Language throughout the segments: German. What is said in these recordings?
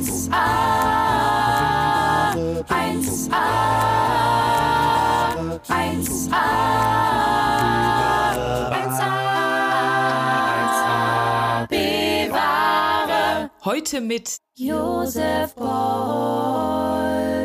1a, 1a, 1a, 1a, bewahre. Heute mit Josef Beuys.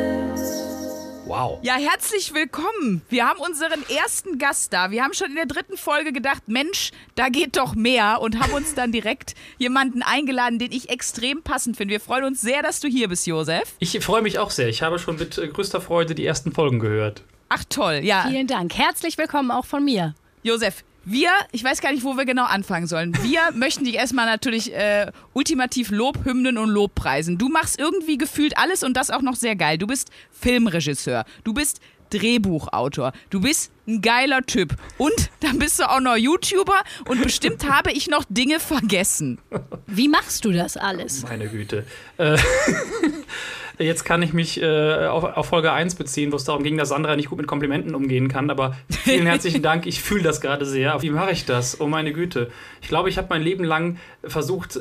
Wow. Ja, herzlich willkommen. Wir haben unseren ersten Gast da. Wir haben schon in der dritten Folge gedacht, Mensch, da geht doch mehr und haben uns dann direkt jemanden eingeladen, den ich extrem passend finde. Wir freuen uns sehr, dass du hier bist, Josef. Ich freue mich auch sehr. Ich habe schon mit äh, größter Freude die ersten Folgen gehört. Ach toll, ja. Vielen Dank. Herzlich willkommen auch von mir. Josef, wir, ich weiß gar nicht, wo wir genau anfangen sollen. Wir möchten dich erstmal natürlich äh, ultimativ Lob, Hymnen und Lobpreisen. Du machst irgendwie gefühlt alles und das auch noch sehr geil. Du bist Filmregisseur, du bist Drehbuchautor, du bist ein geiler Typ und dann bist du auch noch YouTuber und bestimmt habe ich noch Dinge vergessen. Wie machst du das alles? Meine Güte. Äh, Jetzt kann ich mich äh, auf, auf Folge 1 beziehen, wo es darum ging, dass Sandra nicht gut mit Komplimenten umgehen kann. Aber vielen herzlichen Dank. Ich fühle das gerade sehr. Wie mache ich das? Oh meine Güte. Ich glaube, ich habe mein Leben lang versucht, äh,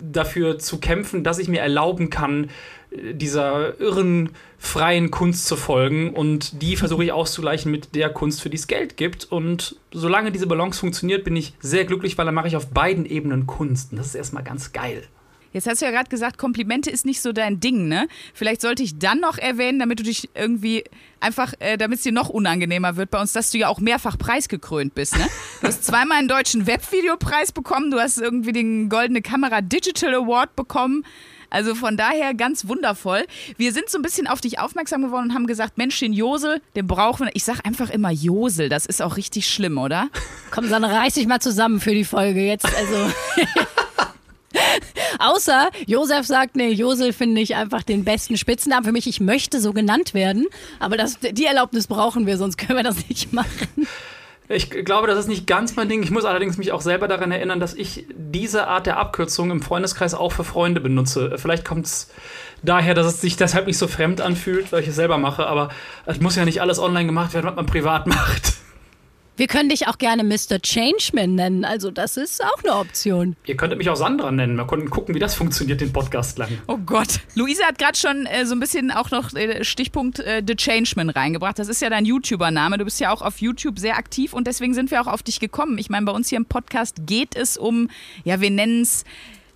dafür zu kämpfen, dass ich mir erlauben kann, äh, dieser irren, freien Kunst zu folgen. Und die versuche ich auszugleichen mit der Kunst, für die es Geld gibt. Und solange diese Balance funktioniert, bin ich sehr glücklich, weil dann mache ich auf beiden Ebenen Kunst. Und das ist erstmal ganz geil. Jetzt hast du ja gerade gesagt, Komplimente ist nicht so dein Ding, ne? Vielleicht sollte ich dann noch erwähnen, damit du dich irgendwie einfach, äh, damit es dir noch unangenehmer wird bei uns, dass du ja auch mehrfach preisgekrönt bist, ne? Du hast zweimal einen deutschen Webvideopreis bekommen, du hast irgendwie den Goldene Kamera Digital Award bekommen. Also von daher ganz wundervoll. Wir sind so ein bisschen auf dich aufmerksam geworden und haben gesagt, Mensch, den Josel, den brauchen wir. Ich sag einfach immer Josel, das ist auch richtig schlimm, oder? Komm, Sandra, reiß dich mal zusammen für die Folge jetzt. Also. Außer Josef sagt, nee, Josel finde ich einfach den besten Spitznamen für mich. Ich möchte so genannt werden, aber das, die Erlaubnis brauchen wir, sonst können wir das nicht machen. Ich glaube, das ist nicht ganz mein Ding. Ich muss allerdings mich auch selber daran erinnern, dass ich diese Art der Abkürzung im Freundeskreis auch für Freunde benutze. Vielleicht kommt es daher, dass es sich deshalb nicht so fremd anfühlt, weil ich es selber mache. Aber es muss ja nicht alles online gemacht werden, was man privat macht. Wir können dich auch gerne Mr. Changeman nennen. Also, das ist auch eine Option. Ihr könntet mich auch Sandra nennen. Wir konnten gucken, wie das funktioniert, den Podcast lang. Oh Gott. Luisa hat gerade schon äh, so ein bisschen auch noch äh, Stichpunkt äh, The Changeman reingebracht. Das ist ja dein YouTuber-Name. Du bist ja auch auf YouTube sehr aktiv und deswegen sind wir auch auf dich gekommen. Ich meine, bei uns hier im Podcast geht es um, ja, wir nennen es.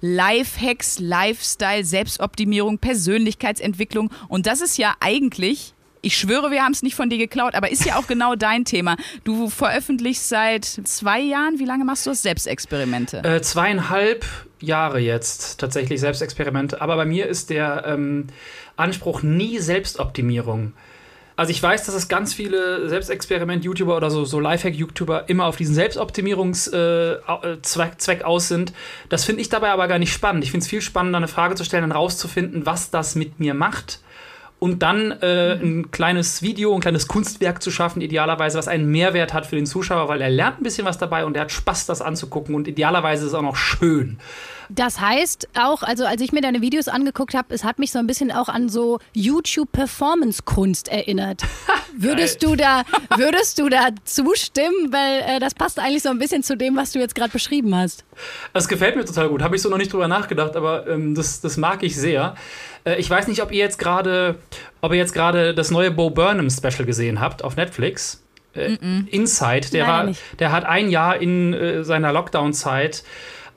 Lifehacks, Lifestyle, Selbstoptimierung, Persönlichkeitsentwicklung. Und das ist ja eigentlich ich schwöre, wir haben es nicht von dir geklaut, aber ist ja auch genau dein Thema. Du veröffentlichst seit zwei Jahren, wie lange machst du das? Selbstexperimente? Äh, zweieinhalb Jahre jetzt tatsächlich Selbstexperimente. Aber bei mir ist der ähm, Anspruch nie Selbstoptimierung. Also ich weiß, dass es ganz viele Selbstexperiment-YouTuber oder so, so Lifehack-YouTuber immer auf diesen Selbstoptimierungszweck äh, Zweck aus sind. Das finde ich dabei aber gar nicht spannend. Ich finde es viel spannender, eine Frage zu stellen und rauszufinden, was das mit mir macht und dann äh, ein kleines Video, ein kleines Kunstwerk zu schaffen, idealerweise, was einen Mehrwert hat für den Zuschauer, weil er lernt ein bisschen was dabei und er hat Spaß, das anzugucken und idealerweise ist es auch noch schön. Das heißt auch, also als ich mir deine Videos angeguckt habe, es hat mich so ein bisschen auch an so YouTube-Performance-Kunst erinnert. würdest du da, würdest du da zustimmen? Weil äh, das passt eigentlich so ein bisschen zu dem, was du jetzt gerade beschrieben hast. Das gefällt mir total gut. Habe ich so noch nicht drüber nachgedacht, aber ähm, das, das mag ich sehr. Äh, ich weiß nicht, ob ihr jetzt gerade, ob ihr jetzt gerade das neue Bo Burnham Special gesehen habt auf Netflix. Äh, Inside, der war, nicht. der hat ein Jahr in äh, seiner Lockdown-Zeit,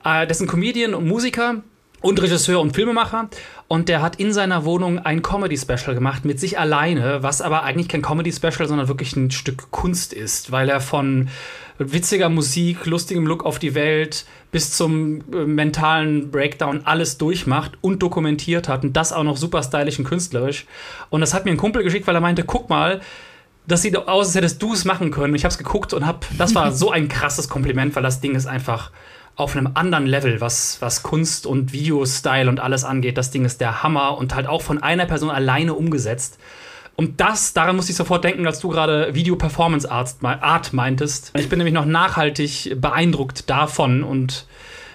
äh, ein Comedian und Musiker und Regisseur und Filmemacher und der hat in seiner Wohnung ein Comedy-Special gemacht mit sich alleine, was aber eigentlich kein Comedy-Special, sondern wirklich ein Stück Kunst ist, weil er von witziger Musik, lustigem Look auf die Welt bis zum äh, mentalen Breakdown alles durchmacht und dokumentiert hat und das auch noch super stylisch und künstlerisch. Und das hat mir ein Kumpel geschickt, weil er meinte, guck mal, das sieht aus, als hättest du es machen können. Ich habe es geguckt und hab, das war so ein krasses Kompliment, weil das Ding ist einfach auf einem anderen Level, was, was Kunst und Videostyle und alles angeht. Das Ding ist der Hammer und halt auch von einer Person alleine umgesetzt. Und das, daran musste ich sofort denken, als du gerade Video-Performance-Art Art meintest. Ich bin nämlich noch nachhaltig beeindruckt davon. Und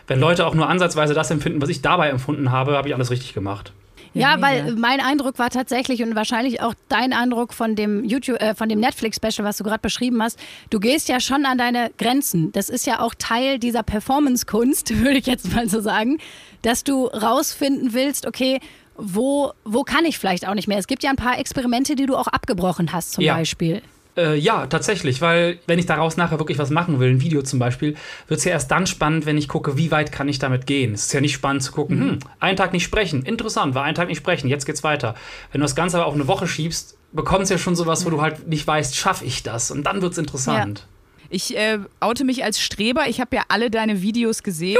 wenn Leute auch nur ansatzweise das empfinden, was ich dabei empfunden habe, habe ich alles richtig gemacht. Ja, weil mein Eindruck war tatsächlich und wahrscheinlich auch dein Eindruck von dem YouTube, äh, von dem Netflix-Special, was du gerade beschrieben hast. Du gehst ja schon an deine Grenzen. Das ist ja auch Teil dieser Performance-Kunst, würde ich jetzt mal so sagen, dass du rausfinden willst, okay, wo, wo kann ich vielleicht auch nicht mehr? Es gibt ja ein paar Experimente, die du auch abgebrochen hast, zum Ja. Beispiel. Äh, ja, tatsächlich, weil wenn ich daraus nachher wirklich was machen will, ein Video zum Beispiel, wird es ja erst dann spannend, wenn ich gucke, wie weit kann ich damit gehen. Es ist ja nicht spannend zu gucken, hm, einen Tag nicht sprechen, interessant, war einen Tag nicht sprechen, jetzt geht's weiter. Wenn du das Ganze aber auf eine Woche schiebst, bekommst du ja schon sowas, wo du halt nicht weißt, schaffe ich das? Und dann wird's interessant. Ich äh, oute mich als Streber. Ich habe ja alle deine Videos gesehen.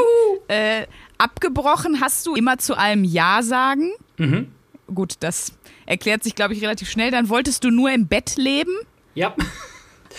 Äh, abgebrochen hast du immer zu allem Ja sagen. Mhm. Gut, das erklärt sich, glaube ich, relativ schnell. Dann wolltest du nur im Bett leben. Ja.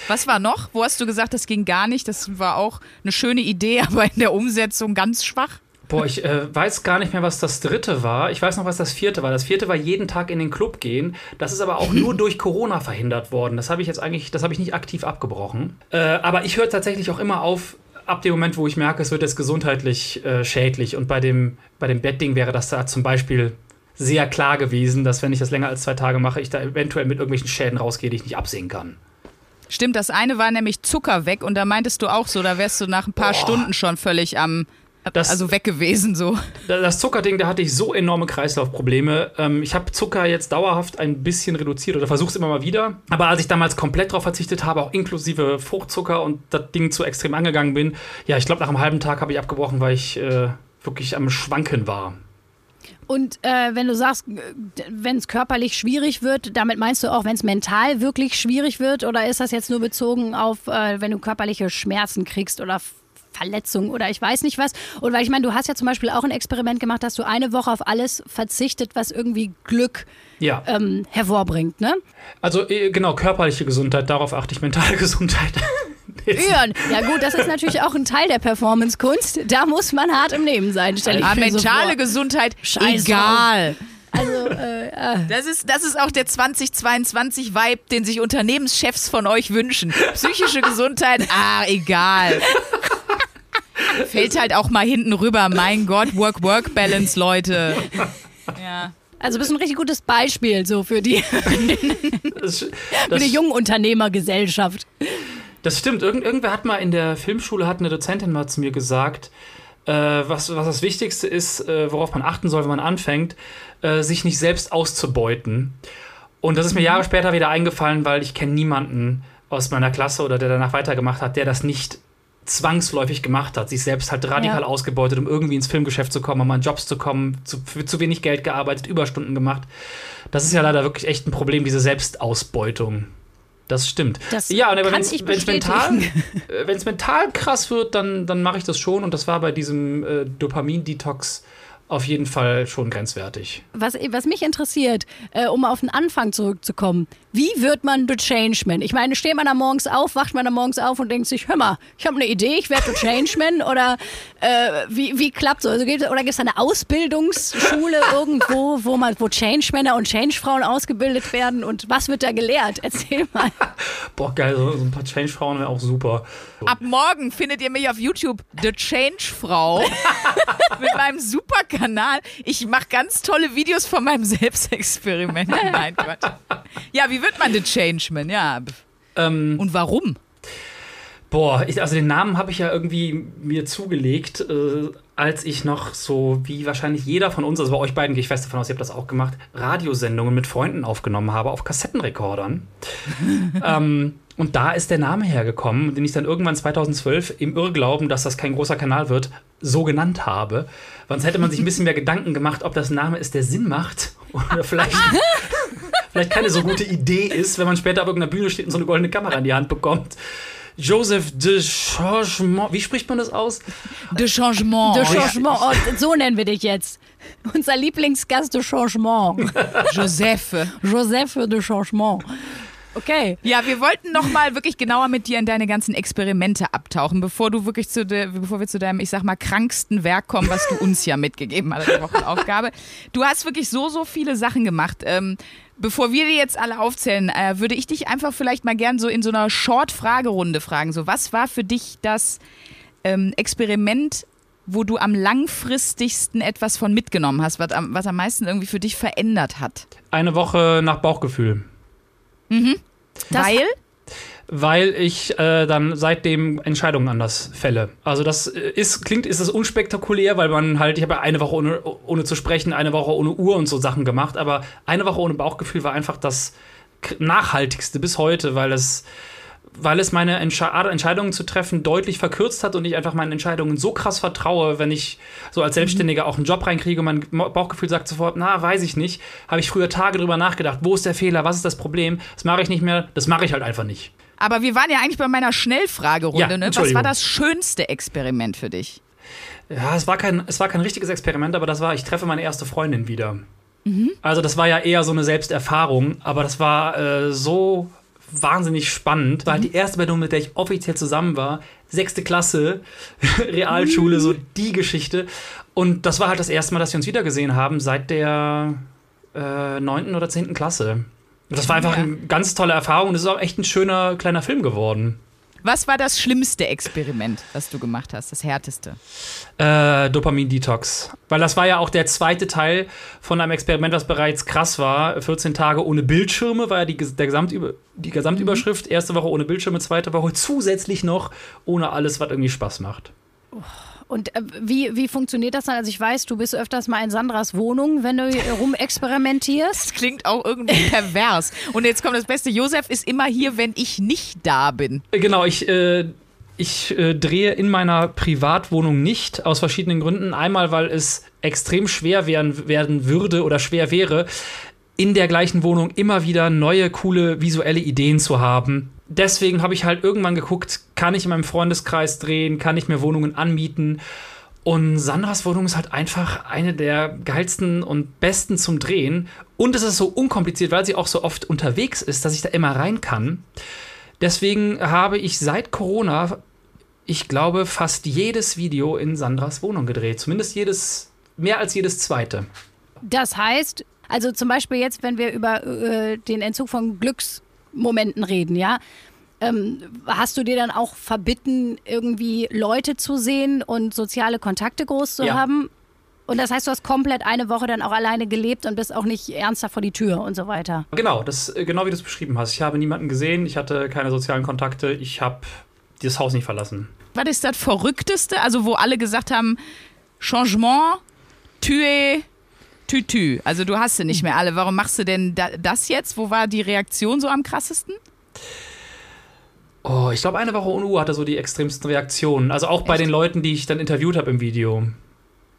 Was war noch? Wo hast du gesagt, das ging gar nicht? Das war auch eine schöne Idee, aber in der Umsetzung ganz schwach. Boah, ich äh, weiß gar nicht mehr, was das dritte war. Ich weiß noch, was das vierte war. Das vierte war jeden Tag in den Club gehen. Das ist aber auch nur durch Corona verhindert worden. Das habe ich jetzt eigentlich, das habe ich nicht aktiv abgebrochen. Äh, aber ich höre tatsächlich auch immer auf, ab dem Moment, wo ich merke, es wird jetzt gesundheitlich äh, schädlich. Und bei dem, bei dem Bettding wäre das da zum Beispiel sehr klar gewesen, dass wenn ich das länger als zwei Tage mache, ich da eventuell mit irgendwelchen Schäden rausgehe, die ich nicht absehen kann. Stimmt, das eine war nämlich Zucker weg und da meintest du auch so, da wärst du nach ein paar Stunden schon völlig am, Das- also weg gewesen so. Das Zuckerding, da hatte ich so enorme Kreislaufprobleme. Ähm, ich habe Zucker jetzt dauerhaft ein bisschen reduziert oder versuche es immer mal wieder. Aber als ich damals komplett darauf verzichtet habe, auch inklusive Fruchtzucker und das Ding zu extrem angegangen bin, ja, ich glaube, nach einem halben Tag habe ich abgebrochen, weil ich äh, wirklich am Schwanken war. Und äh, wenn du sagst, wenn es körperlich schwierig wird, damit meinst du auch, wenn es mental wirklich schwierig wird? Oder ist das jetzt nur bezogen auf, äh, wenn du körperliche Schmerzen kriegst oder Verletzungen oder ich weiß nicht was? Und weil ich meine, du hast ja zum Beispiel auch ein Experiment gemacht, dass du eine Woche auf alles verzichtet, was irgendwie Glück Ja, ähm, hervorbringt, ne? also äh, genau, körperliche Gesundheit, darauf achte ich, mentale Gesundheit. Jetzt- Ja, ja gut, das ist natürlich auch ein Teil der Performance-Kunst. Da muss man hart im Nehmen sein, stelle ich Ah, mir so mentale vor. Gesundheit, Scheiß egal. Also, äh, äh, Das ist, das ist auch der 2022-Vibe, den sich Unternehmenschefs von euch wünschen. Psychische Gesundheit, ah, egal. Fällt halt auch mal hinten rüber. Mein Gott, Work-Work-Balance, Leute. Ja. also bist ein richtig gutes Beispiel so für die, Das, für das, die Jungunternehmergesellschaft. Das stimmt. Irgend, irgendwer hat mal in der Filmschule, hat eine Dozentin mal zu mir gesagt, äh, was, was das Wichtigste ist, äh, worauf man achten soll, wenn man anfängt, äh, sich nicht selbst auszubeuten. Und das ist mir Jahre später wieder eingefallen, weil ich kenne niemanden aus meiner Klasse oder der danach weitergemacht hat, der das nicht zwangsläufig gemacht hat, sich selbst halt radikal Ja. ausgebeutet, um irgendwie ins Filmgeschäft zu kommen, um an Jobs zu kommen, zu, für zu wenig Geld gearbeitet, Überstunden gemacht. Das ist ja leider wirklich echt ein Problem, diese Selbstausbeutung. Das stimmt. Das ja, aber wenn es mental, äh, mental krass wird, dann, dann mache ich das schon. Und das war bei diesem äh, Dopamin-Detox auf jeden Fall schon grenzwertig. Was, was mich interessiert, äh, um auf den Anfang zurückzukommen, wie wird man The Changeman? Ich meine, steht man da morgens auf, wacht man da morgens auf und denkt sich, hör mal, ich habe eine Idee, ich werde The Changeman oder äh, wie, wie klappt so? Also gibt, oder gibt es eine Ausbildungsschule irgendwo, wo man, wo Changemänner und Changefrauen ausgebildet werden und was wird da gelehrt? Erzähl mal. Boah, geil, so, so ein paar Change-Frauen wäre auch super. Ab morgen findet ihr mich auf YouTube, The Change Frau, mit meinem super Kanal. Ich mache ganz tolle Videos von meinem Selbstexperiment. Nein, Gott. Ja, wie wird man The Changeman? Ja. Ähm, Und warum? Boah, ich, also den Namen habe ich ja irgendwie mir zugelegt, äh, als ich noch so, wie wahrscheinlich jeder von uns, also bei euch beiden gehe ich fest davon aus, ihr habt das auch gemacht, Radiosendungen mit Freunden aufgenommen habe auf Kassettenrekordern. ähm, und da ist der Name hergekommen, den ich dann irgendwann 2012 im Irrglauben, dass das kein großer Kanal wird, so genannt habe. Sonst hätte man sich ein bisschen mehr Gedanken gemacht, ob das Name ist, der Sinn macht oder vielleicht, vielleicht keine so gute Idee ist, wenn man später auf irgendeiner Bühne steht und so eine goldene Kamera in die Hand bekommt. Joseph de Changement, wie spricht man das aus? De Changement. De Changement, oh, so nennen wir dich jetzt. Unser Lieblingsgast de Changement. Joseph. Joseph de Changement. Okay. Ja, wir wollten noch mal wirklich genauer mit dir in deine ganzen Experimente abtauchen, bevor du wirklich zu de, bevor wir zu deinem, ich sag mal, kranksten Werk kommen, was du uns ja mitgegeben hast, die Wochenaufgabe. Du hast wirklich so, so viele Sachen gemacht. Ähm, bevor wir die jetzt alle aufzählen, äh, würde ich dich einfach vielleicht mal gern so in so einer Short-Fragerunde fragen. So, was war für dich das ähm, Experiment, wo du am langfristigsten etwas von mitgenommen hast, was am, was am meisten irgendwie für dich verändert hat? Eine Woche nach Bauchgefühl. Das- Weil? Weil ich äh, dann seitdem Entscheidungen anders fälle. Also das äh, ist, klingt, ist es unspektakulär, weil man halt, ich habe ja eine Woche ohne, ohne zu sprechen, eine Woche ohne Uhr und so Sachen gemacht, aber eine Woche ohne Bauchgefühl war einfach das nachhaltigste bis heute, weil es, weil es meine Entsche Art, Entscheidungen zu treffen deutlich verkürzt hat und ich einfach meinen Entscheidungen so krass vertraue, wenn ich so als Selbstständiger auch einen Job reinkriege und mein Bauchgefühl sagt sofort, na, weiß ich nicht, habe ich früher Tage drüber nachgedacht, wo ist der Fehler, was ist das Problem, das mache ich nicht mehr, das mache ich halt einfach nicht. Aber wir waren ja eigentlich bei meiner Schnellfragerunde. Ja, ne? Was war das schönste Experiment für dich? Ja, es war kein, es war kein richtiges Experiment, aber das war, ich treffe meine erste Freundin wieder. Also das war ja eher so eine Selbsterfahrung, aber das war äh, so wahnsinnig spannend. War halt die erste Person, mit der ich offiziell zusammen war. Sechste Klasse, Realschule, so die Geschichte. Und das war halt das erste Mal, dass wir uns wiedergesehen haben seit der äh, neunten oder zehnten Klasse. Das war einfach Ja. eine ganz tolle Erfahrung und es ist auch echt ein schöner kleiner Film geworden. Was war das schlimmste Experiment, was du gemacht hast? Das härteste? Äh, Dopamin-Detox. Weil das war ja auch der zweite Teil von einem Experiment, was bereits krass war. 14 Tage ohne Bildschirme war ja die, der Gesamtüber die Gesamtüberschrift. Erste Woche ohne Bildschirme, zweite Woche zusätzlich noch ohne alles, was irgendwie Spaß macht. Und äh, wie, wie funktioniert das dann? Also ich weiß, du bist öfters mal in Sandras Wohnung, wenn du hier rumexperimentierst. Das klingt auch irgendwie pervers. Und jetzt kommt das Beste. Josef ist immer hier, wenn ich nicht da bin. Äh, Genau, ich, äh, ich äh, drehe in meiner Privatwohnung nicht, aus verschiedenen Gründen. Einmal, weil es extrem schwer werden, werden würde oder schwer wäre, in der gleichen Wohnung immer wieder neue, coole visuelle Ideen zu haben. Deswegen habe ich halt irgendwann geguckt, kann ich in meinem Freundeskreis drehen, kann ich mir Wohnungen anmieten. Und Sandras Wohnung ist halt einfach eine der geilsten und besten zum Drehen. Und es ist so unkompliziert, weil sie auch so oft unterwegs ist, dass ich da immer rein kann. Deswegen habe ich seit Corona, ich glaube, fast jedes Video in Sandras Wohnung gedreht. Zumindest jedes, mehr als jedes zweite. Das heißt, also zum Beispiel jetzt, wenn wir über äh, den Entzug von Glücksmomenten reden, ja, ähm, hast du dir dann auch verbitten, irgendwie Leute zu sehen und soziale Kontakte groß zu Ja. haben? Und das heißt, du hast komplett eine Woche dann auch alleine gelebt und bist auch nicht ernster vor die Tür und so weiter. Genau, das, äh, genau wie du es beschrieben hast. Ich habe niemanden gesehen, ich hatte keine sozialen Kontakte, ich habe dieses Haus nicht verlassen. Was ist das Verrückteste? Also, wo alle gesagt haben, Changement, Tue, Tütü. Also, du hast sie nicht mehr alle. Warum machst du denn da, das jetzt? Wo war die Reaktion so am krassesten? Oh, ich glaube, eine Woche ohne Uhr hatte so die extremsten Reaktionen. Also auch bei Echt? den Leuten, die ich dann interviewt habe im Video.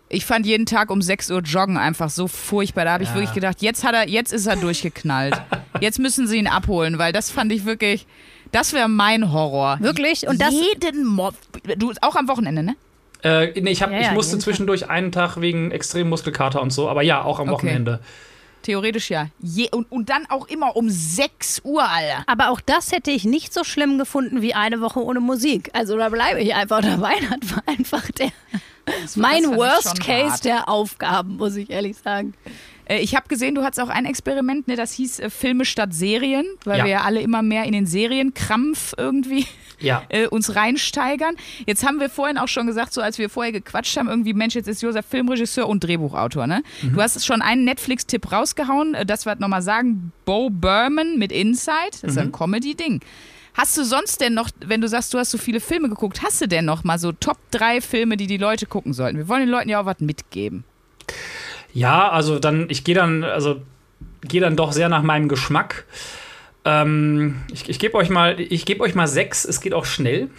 Ich fand jeden Tag um 6 Uhr joggen einfach so furchtbar. Da habe ich Ja. wirklich gedacht, jetzt hat er, jetzt ist er durchgeknallt. jetzt müssen sie ihn abholen, weil das fand ich wirklich, das wäre mein Horror. Wirklich? Und das, jeden Mob. Du auch am Wochenende, ne? Äh, nee, ich, hab, Ja, ich ja, musste jeden zwischendurch einen Tag wegen extremem Muskelkater und so, aber ja, auch am Okay. Wochenende. Theoretisch ja. Je, und, und dann auch immer um 6 Uhr, Alter. aber auch das hätte ich nicht so schlimm gefunden wie eine Woche ohne Musik. Also da bleibe ich einfach dabei. Das war einfach der, mein fand ich Worst Case hart. der Aufgaben, muss ich ehrlich sagen. Äh, Ich habe gesehen, du hattest auch ein Experiment, ne, das hieß äh, Filme statt Serien, weil Ja. wir ja alle immer mehr in den Serienkrampf irgendwie Ja. äh, uns reinsteigern. Jetzt haben wir vorhin auch schon gesagt, so als wir vorher gequatscht haben, irgendwie, Mensch, jetzt ist Josef Filmregisseur und Drehbuchautor, ne? Mhm. Du hast schon einen Netflix-Tipp rausgehauen, das wir nochmal sagen, Bo Berman mit Inside, das ist Mhm. ein Comedy-Ding. Hast du sonst denn noch, wenn du sagst, du hast so viele Filme geguckt, hast du denn noch mal so Top 3 Filme, die die Leute gucken sollten? Wir wollen den Leuten ja auch was mitgeben. Ja, also dann, ich gehe dann, also gehe dann doch sehr nach meinem Geschmack. Ähm, ich ich gebe euch mal, ich gebe euch mal sechs. Es geht auch schnell.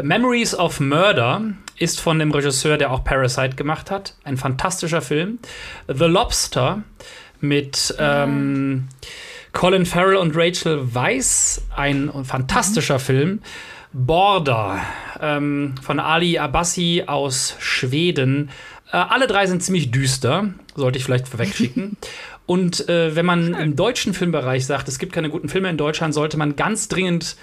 Memories of Murder ist von dem Regisseur, der auch Parasite gemacht hat. Ein fantastischer Film. The Lobster mit ähm, Colin Farrell und Rachel Weisz. Ein fantastischer Film. Border ähm, von Ali Abbasi aus Schweden. Äh, alle drei sind ziemlich düster, sollte ich vielleicht vorwegschicken. Und äh, wenn man im deutschen Filmbereich sagt, es gibt keine guten Filme in Deutschland, sollte man ganz dringend,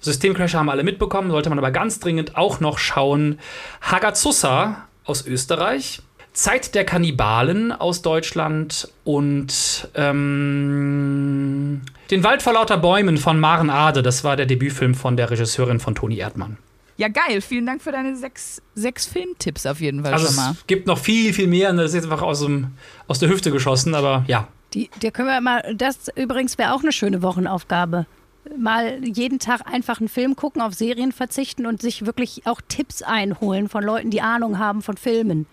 Systemcrasher haben alle mitbekommen, sollte man aber ganz dringend auch noch schauen, Hagazusa aus Österreich, Zeit der Kannibalen aus Deutschland und ähm, Den Wald vor lauter Bäumen von Maren Ade, das war der Debütfilm von der Regisseurin von Toni Erdmann. Ja, geil. Vielen Dank für deine sechs, sechs Filmtipps auf jeden Fall Also schon mal. es gibt noch viel, viel mehr. und Das ist jetzt einfach aus, dem, aus der Hüfte geschossen, aber ja. Die, der können wir mal, das übrigens wäre auch eine schöne Wochenaufgabe. Mal jeden Tag einfach einen Film gucken, auf Serien verzichten und sich wirklich auch Tipps einholen von Leuten, die Ahnung haben von Filmen.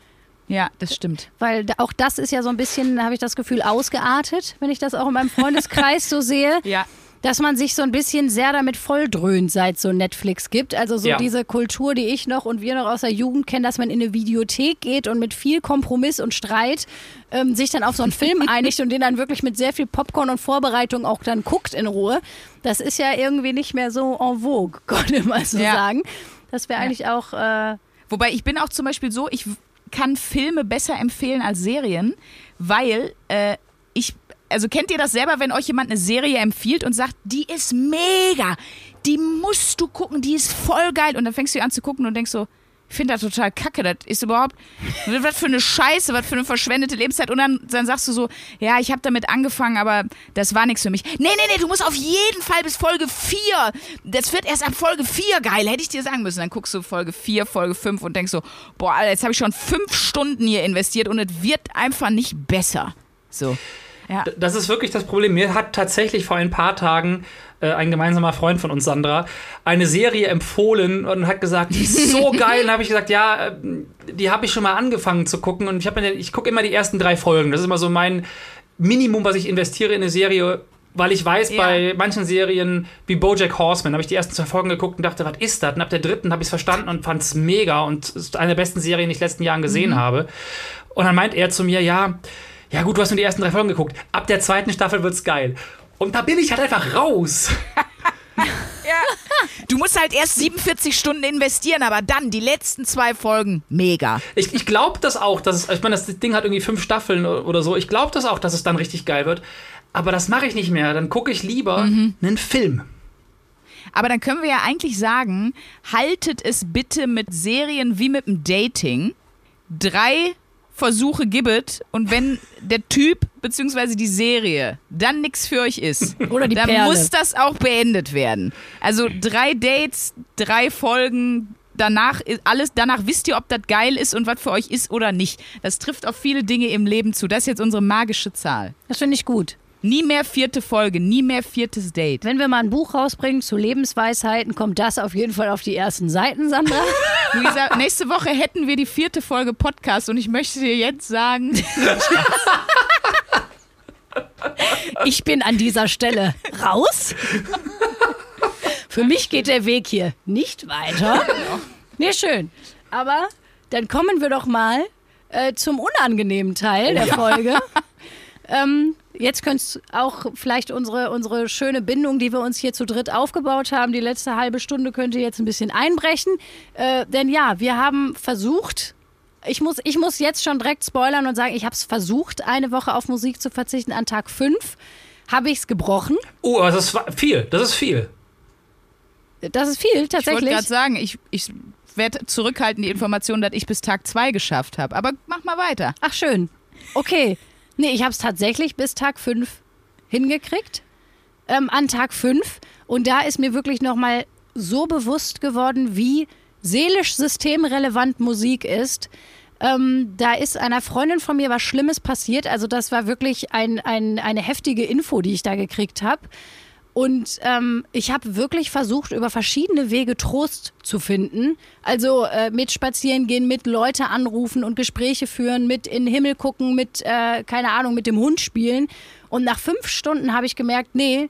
Ja, das stimmt. Weil auch das ist ja so ein bisschen, habe ich das Gefühl, ausgeartet, wenn ich das auch in meinem Freundeskreis so sehe. Ja. Dass man sich so ein bisschen sehr damit volldröhnt, seit so Netflix gibt. Also so Ja. diese Kultur, die ich noch und wir noch aus der Jugend kennen, dass man in eine Videothek geht und mit viel Kompromiss und Streit ähm, sich dann auf so einen Film einigt und den dann wirklich mit sehr viel Popcorn und Vorbereitung auch dann guckt in Ruhe. Das ist ja irgendwie nicht mehr so en vogue, konnte man so Ja. sagen. Das wäre eigentlich auch äh, Wobei ich bin auch zum Beispiel so, ich kann Filme besser empfehlen als Serien, weil äh, also kennt ihr das selber, wenn euch jemand eine Serie empfiehlt und sagt, die ist mega, die musst du gucken, die ist voll geil und dann fängst du an zu gucken und denkst so, ich finde das total kacke, das ist überhaupt, was für eine Scheiße, was für eine verschwendete Lebenszeit und dann, dann sagst du so, ja, ich habe damit angefangen, aber das war nichts für mich. Nee, nee, nee, du musst auf jeden Fall bis Folge 4, das wird erst ab Folge 4 geil, hätte ich dir sagen müssen. Dann guckst du Folge 4, Folge 5 und denkst so, boah, jetzt habe ich schon fünf Stunden hier investiert und es wird einfach nicht besser. So. Ja. Das ist wirklich das Problem. Mir hat tatsächlich vor ein paar Tagen äh, ein gemeinsamer Freund von uns, Sandra, eine Serie empfohlen und hat gesagt, die ist so geil. Und habe ich gesagt, ja, äh, die habe ich schon mal angefangen zu gucken und ich ich gucke immer die ersten drei Folgen. Das ist immer so mein Minimum, was ich investiere in eine Serie. Weil ich weiß, Ja. bei manchen Serien wie Bojack Horseman habe ich die ersten zwei Folgen geguckt und dachte, was ist das? Und ab der dritten habe ich es verstanden und fand es mega und ist eine der besten Serien, die ich in den letzten Jahren gesehen habe. Und dann meint er zu mir, ja, ja gut, du hast nur die ersten drei Folgen geguckt. Ab der zweiten Staffel wird's geil. Und da bin ich halt einfach raus. Du musst halt erst 47 Stunden investieren, aber dann die letzten zwei Folgen, mega. Ich, ich glaube das auch, dass es, ich meine, das Ding hat irgendwie fünf Staffeln oder so. Ich glaube das auch, dass es dann richtig geil wird. Aber das mache ich nicht mehr. Dann gucke ich lieber einen Film. Aber dann können wir ja eigentlich sagen, haltet es bitte mit Serien wie mit dem Dating. Drei Versuche gibt und wenn der Typ bzw. die Serie dann nichts für euch ist, Oder die dann Perle. muss das auch beendet werden. Also drei Dates, drei Folgen, danach ist alles, danach wisst ihr, ob das geil ist und was für euch ist oder nicht. Das trifft auf viele Dinge im Leben zu. Das ist jetzt unsere magische Zahl. das finde ich gut. Nie mehr vierte Folge, nie mehr viertes Date. Wenn wir mal ein Buch rausbringen zu Lebensweisheiten, kommt das auf jeden Fall auf die ersten Seiten, Sandra. Luisa, nächste Woche hätten wir die vierte Folge Podcast und ich möchte dir jetzt sagen, Ich bin an dieser Stelle raus. Für mich geht der Weg hier nicht weiter. Nee, schön. Aber dann kommen wir doch mal äh, zum unangenehmen Teil der Folge. Ähm, jetzt könntest auch vielleicht unsere, unsere schöne Bindung, die wir uns hier zu dritt aufgebaut haben, die letzte halbe Stunde könnte jetzt ein bisschen einbrechen. Äh, denn ja, wir haben versucht, ich muss, ich muss jetzt schon direkt spoilern und sagen, ich habe es versucht, eine Woche auf Musik zu verzichten. An Tag 5 habe ich es gebrochen. Oh, das ist viel. Das ist viel. Das ist viel, ich wollte tatsächlich. gerade sagen, ich, ich werde zurückhalten die Information, dass ich bis Tag zwei geschafft habe. Aber mach mal weiter. Ach, schön. Okay. Nee, ich habe es tatsächlich bis Tag 5 hingekriegt. Ähm, an Tag 5. Und da ist mir wirklich nochmal so bewusst geworden, wie seelisch systemrelevant Musik ist. Ähm, da ist einer Freundin von mir was Schlimmes passiert. Also das war wirklich ein, ein, eine heftige Info, die ich da gekriegt habe. Und ähm, ich habe wirklich versucht, über verschiedene Wege Trost zu finden. Also äh, mit Spazieren gehen, mit Leute anrufen und Gespräche führen, mit in den Himmel gucken, mit, äh, keine Ahnung, mit dem Hund spielen. Und nach fünf Stunden habe ich gemerkt, nee,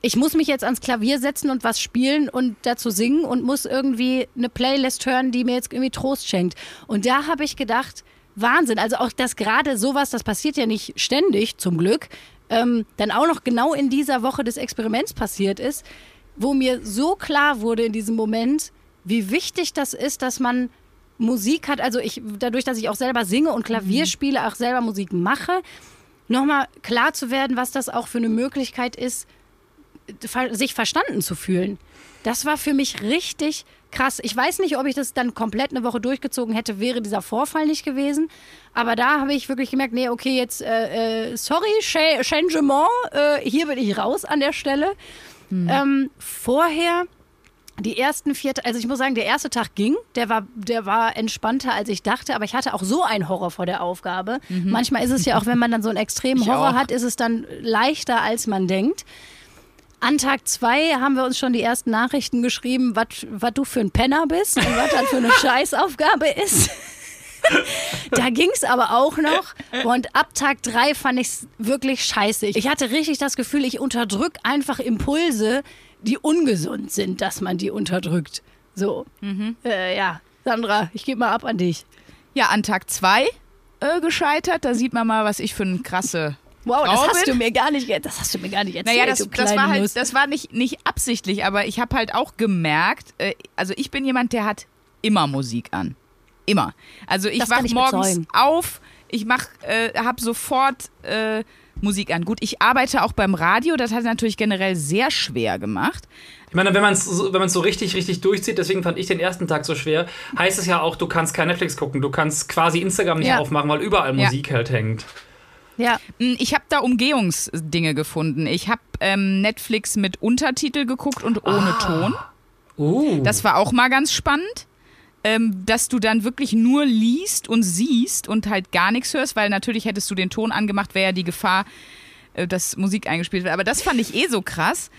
ich muss mich jetzt ans Klavier setzen und was spielen und dazu singen und muss irgendwie eine Playlist hören, die mir jetzt irgendwie Trost schenkt. Und da habe ich gedacht, Wahnsinn. Also auch das gerade sowas, das passiert ja nicht ständig, zum Glück, ähm, dann auch noch genau in dieser Woche des Experiments passiert ist, wo mir so klar wurde in diesem Moment, wie wichtig das ist, dass man Musik hat. Also ich, dadurch, dass ich auch selber singe und Klavier spiele, auch selber Musik mache, nochmal klar zu werden, was das auch für eine Möglichkeit ist, sich verstanden zu fühlen. Das war für mich richtig krass. Ich weiß nicht, ob ich das dann komplett eine Woche durchgezogen hätte, wäre dieser Vorfall nicht gewesen. Aber da habe ich wirklich gemerkt, nee, okay, jetzt, äh, äh, sorry, Cha- Changement, äh, hier bin ich raus an der Stelle. Ähm, vorher Die ersten vier, also ich muss sagen, der erste Tag ging, der war, der war entspannter, als ich dachte, aber ich hatte auch so einen Horror vor der Aufgabe. Manchmal ist es ja auch, wenn man dann so einen extremen Ich Horror auch. hat, ist es dann leichter, als man denkt. An Tag zwei haben wir uns schon die ersten Nachrichten geschrieben, was du für ein Penner bist und was das für eine Scheißaufgabe ist. Da ging es aber auch noch. Und ab Tag drei fand ich es wirklich scheiße. Ich hatte richtig das Gefühl, ich unterdrück einfach Impulse, die ungesund sind, dass man die unterdrückt. So. Äh, ja, Sandra, ich gebe mal ab an dich. Ja, an Tag zwei äh, gescheitert. Da sieht man mal, was ich für eine krasse Wow, das hast bin. du mir gar nicht, das hast du mir gar nicht erzählt. Naja, das, du das war halt, Nuss. das war nicht, nicht absichtlich, aber ich habe halt auch gemerkt, äh, also ich bin jemand, der hat immer Musik an. Immer. Also ich wach ich morgens bezeugen. auf, ich mach, äh, habe sofort äh, Musik an. Gut, ich arbeite auch beim Radio, das hat natürlich generell sehr schwer gemacht. Ich meine, wenn man es so, wenn man's so richtig, richtig durchzieht, deswegen fand ich den ersten Tag so schwer, heißt es ja auch, du kannst kein Netflix gucken, du kannst quasi Instagram nicht Ja. aufmachen, weil überall Ja. Musik halt hängt. Ja, Mm, Ich habe da Umgehungsdinge gefunden. Ich habe ähm, Netflix mit Untertitel geguckt und ohne Ton. Uh. Das war auch mal ganz spannend, ähm, dass du dann wirklich nur liest und siehst und halt gar nichts hörst, weil natürlich hättest du den Ton angemacht, wäre ja die Gefahr, äh, dass Musik eingespielt wird. Aber das fand ich eh so krass,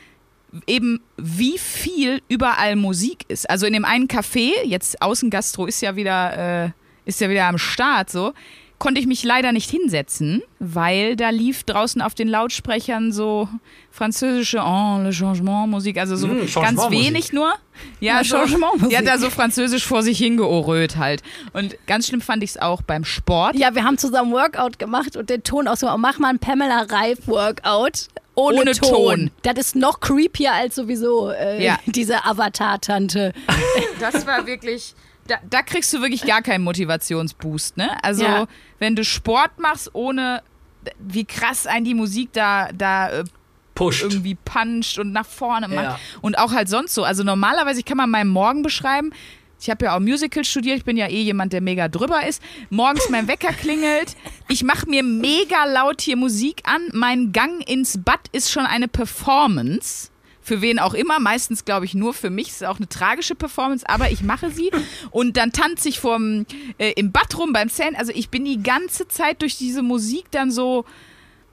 eben wie viel überall Musik ist. Also in dem einen Café, jetzt Außengastro ist ja wieder, äh, ist ja wieder am Start so, konnte ich mich leider nicht hinsetzen, weil da lief draußen auf den Lautsprechern so französische Oh, le Changement Musik, also so Mm, ganz wenig nur. Ja, Ja, so, Changementmusik. die hat da so französisch vor sich hingeoröt halt. Und ganz schlimm fand ich es auch beim Sport. ja, wir haben zusammen Workout gemacht und den Ton auch so, mach mal ein Pamela Reif Workout. Ohne, Ohne Ton. Ton. Das ist noch creepier als sowieso äh, Ja. diese Avatar-Tante. Das war wirklich. Da, da kriegst du wirklich gar keinen Motivationsboost, ne? Also, Ja. wenn du Sport machst, ohne wie krass ein die Musik da, da äh, Pusht. irgendwie puncht und nach vorne macht. Ja. Und auch halt sonst so. Also normalerweise, ich kann mal meinen Morgen beschreiben. Ich habe ja auch Musical studiert, ich bin ja eh jemand, der mega drüber ist. Morgens mein Wecker klingelt, ich mache mir mega laut hier Musik an. Mein Gang ins Bad ist schon eine Performance. Für wen auch immer, meistens glaube ich nur für mich, ist auch eine tragische Performance, aber ich mache sie und dann tanze ich vorm, äh, im Bad rum beim Zählen. Also ich bin die ganze Zeit durch diese Musik dann so,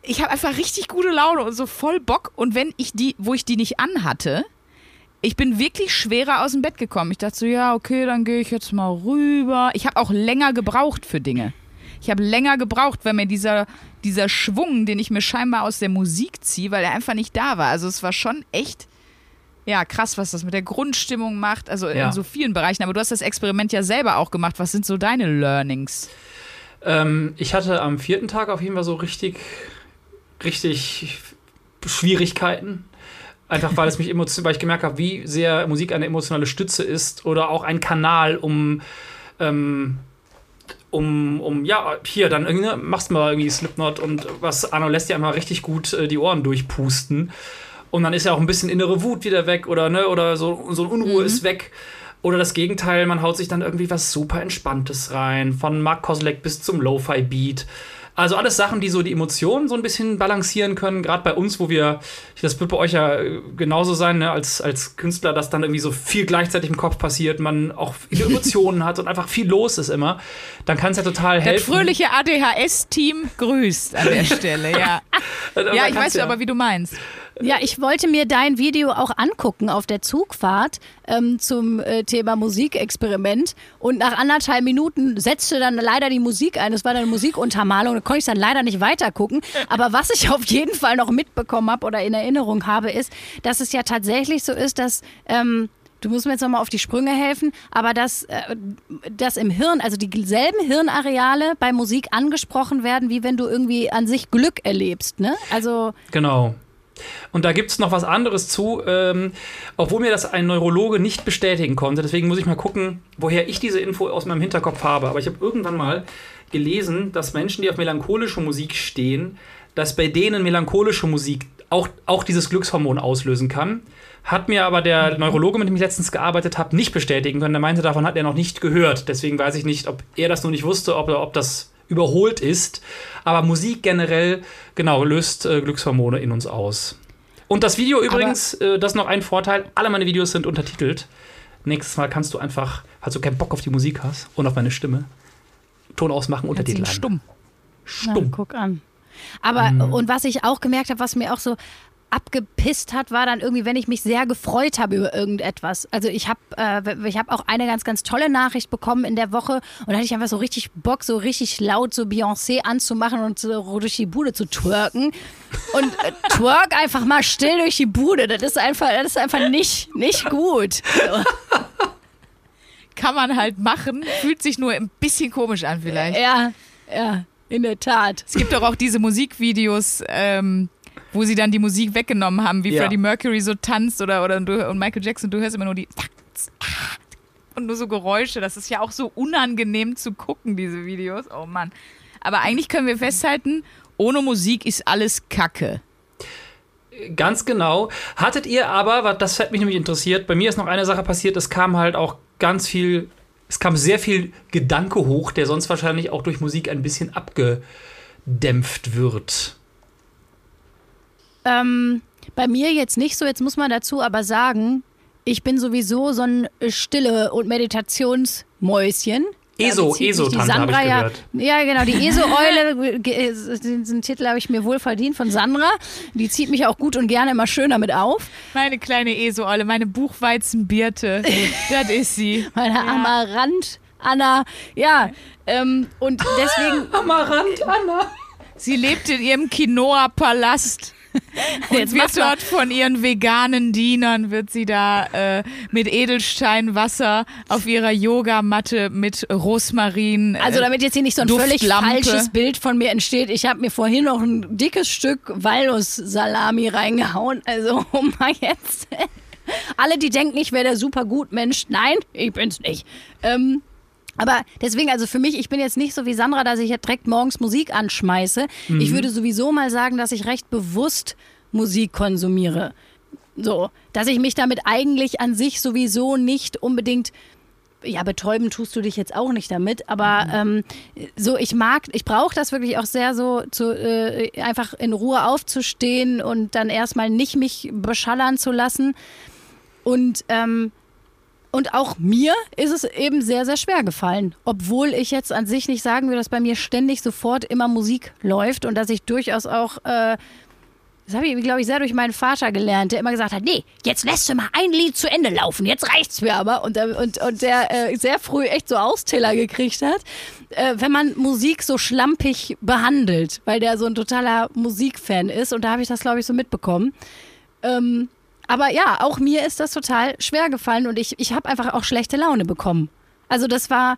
ich habe einfach richtig gute Laune und so voll Bock. Und wenn ich die, wo ich die nicht anhatte, ich bin wirklich schwerer aus dem Bett gekommen. Ich dachte so, ja, okay, dann gehe ich jetzt mal rüber. Ich habe auch länger gebraucht für Dinge. Ich habe länger gebraucht, weil mir dieser, dieser Schwung, den ich mir scheinbar aus der Musik ziehe, weil er einfach nicht da war. Also es war schon echt, ja, krass, was das mit der Grundstimmung macht. Also Ja. in so vielen Bereichen. Aber du hast das Experiment ja selber auch gemacht. Was sind so deine Learnings? Ähm, ich hatte am vierten Tag auf jeden Fall so richtig, richtig Schwierigkeiten. Einfach weil es mich emotional, weil ich gemerkt habe, wie sehr Musik eine emotionale Stütze ist oder auch ein Kanal, um, ähm, um, um, ja, hier, dann irgendwie, ne, machst mal irgendwie Slipknot und was Arno lässt dir einfach richtig gut äh, die Ohren durchpusten. Und dann ist ja auch ein bisschen innere Wut wieder weg oder, ne, oder so, so eine Unruhe ist weg. Oder das Gegenteil, man haut sich dann irgendwie was super Entspanntes rein, von Mark Koslek bis zum Lo-Fi-Beat. Also alles Sachen, die so die Emotionen so ein bisschen balancieren können. Gerade bei uns, wo wir, das wird bei euch ja äh, genauso sein, ne, als, als Künstler, dass dann irgendwie so viel gleichzeitig im Kopf passiert, man auch viele Emotionen hat und einfach viel los ist immer. Dann kann es ja total Das helfen. fröhliche ADHS-Team grüßt an der Stelle, ja. Ja, ich weiß ja- aber, wie du meinst. Ja, ich wollte mir dein Video auch angucken auf der Zugfahrt ähm, zum äh, Thema Musikexperiment. Und nach anderthalb Minuten setzte dann leider die Musik ein. Es war dann eine Musikuntermalung. Da konnte ich dann leider nicht weiter gucken. Aber was ich auf jeden Fall noch mitbekommen habe oder in Erinnerung habe, ist, dass es ja tatsächlich so ist, dass. Ähm, Du musst mir jetzt nochmal auf die Sprünge helfen, aber dass, äh, dass im Hirn, also dieselben Hirnareale bei Musik angesprochen werden, wie wenn du irgendwie an sich Glück erlebst. Ne? Also Genau. Und da gibt es noch was anderes zu, ähm, obwohl mir das ein Neurologe nicht bestätigen konnte. Deswegen muss ich mal gucken, woher ich diese Info aus meinem Hinterkopf habe. Aber ich habe irgendwann mal gelesen, dass Menschen, die auf melancholische Musik stehen, dass bei denen melancholische Musik auch, auch dieses Glückshormon auslösen kann. Hat mir aber der Neurologe, mit dem ich letztens gearbeitet habe, nicht bestätigen können. Er meinte, davon hat er noch nicht gehört. Deswegen weiß ich nicht, ob er das nur nicht wusste, ob, ob das überholt ist. Aber Musik generell, genau, löst äh, Glückshormone in uns aus. Und das Video übrigens, äh, das ist noch ein Vorteil, alle meine Videos sind untertitelt. Nächstes Mal kannst du einfach, falls du keinen Bock auf die Musik hast und auf meine Stimme, Ton ausmachen, Untertitel Jetzt ein. stumm. Na, Stumm. guck an. Aber, Mhm. und was ich auch gemerkt habe, was mir auch so abgepisst hat, war dann irgendwie, wenn ich mich sehr gefreut habe über irgendetwas. Also ich habe äh, ich hab auch eine ganz, ganz tolle Nachricht bekommen in der Woche und da hatte ich einfach so richtig Bock, so richtig laut so Beyoncé anzumachen und so durch die Bude zu twerken. Und äh, twerk einfach mal still durch die Bude. Das ist einfach, das ist einfach nicht, nicht gut. So. Kann man halt machen, fühlt sich nur ein bisschen komisch an vielleicht. Ja, ja, in der Tat. Es gibt doch auch diese Musikvideos, ähm, wo sie dann die Musik weggenommen haben, wie Ja. Freddie Mercury so tanzt oder, oder du, und Michael Jackson, du hörst immer nur die und nur so Geräusche. Das ist ja auch so unangenehm zu gucken, diese Videos. Oh Mann. Aber eigentlich können wir festhalten, ohne Musik ist alles Kacke. Ganz genau. Hattet ihr aber, das hat mich nämlich interessiert, bei mir ist noch eine Sache passiert, es kam halt auch ganz viel, es kam sehr viel Gedanke hoch, der sonst wahrscheinlich auch durch Musik ein bisschen abgedämpft wird. Ähm, bei mir jetzt nicht so, jetzt muss man dazu aber sagen, ich bin sowieso so ein Stille- und Meditationsmäuschen. ESO, ESO-Tante habe ich Sandra ja, gehört. ja, genau, die ESO-Eule, ge- den, den Titel habe ich mir wohl verdient von Sandra. Die zieht mich auch gut und gerne immer schön damit auf. Meine kleine ESO-Olle, meine Buchweizenbirte. das ist sie. Meine Amarant, Anna, ja. Ähm, und deswegen, Amarant, Anna. Sie lebt in ihrem Quinoa-Palast. Jetzt wird dort von ihren veganen Dienern, wird sie da äh, mit Edelsteinwasser auf ihrer Yogamatte mit Rosmarin. Äh, also damit jetzt hier nicht so ein völlig falsches Bild von mir entsteht, ich habe mir vorhin noch ein dickes Stück Walnuss-Salami reingehauen. Also, um mal jetzt. Alle, die denken, ich wäre der super gut Mensch. Nein, ich bin's nicht. Ähm, aber deswegen, also für mich, ich bin jetzt nicht so wie Sandra, dass ich jetzt direkt morgens Musik anschmeiße. Ich würde sowieso mal sagen, dass ich recht bewusst Musik konsumiere. So, dass ich mich damit eigentlich an sich sowieso nicht unbedingt ja, betäuben tust du dich jetzt auch nicht damit, aber ähm, so, ich mag, ich brauche das wirklich auch sehr so, zu, äh, einfach in Ruhe aufzustehen und dann erstmal nicht mich beschallern zu lassen. Und, ähm, und auch mir ist es eben sehr, sehr schwer gefallen. Obwohl ich jetzt an sich nicht sagen will, dass bei mir ständig sofort immer Musik läuft und dass ich durchaus auch, äh, das habe ich, glaube ich, sehr durch meinen Vater gelernt, der immer gesagt hat, nee, jetzt lässt du mal ein Lied zu Ende laufen, jetzt reicht's mir aber. Und, der- und, und der äh, sehr früh echt so Austeller gekriegt hat, äh, wenn man Musik so schlampig behandelt, weil der so ein totaler Musikfan ist. Und da habe ich das, glaube ich, so mitbekommen. Ähm, aber ja, auch mir ist das total schwer gefallen und ich, ich habe einfach auch schlechte Laune bekommen. Also das war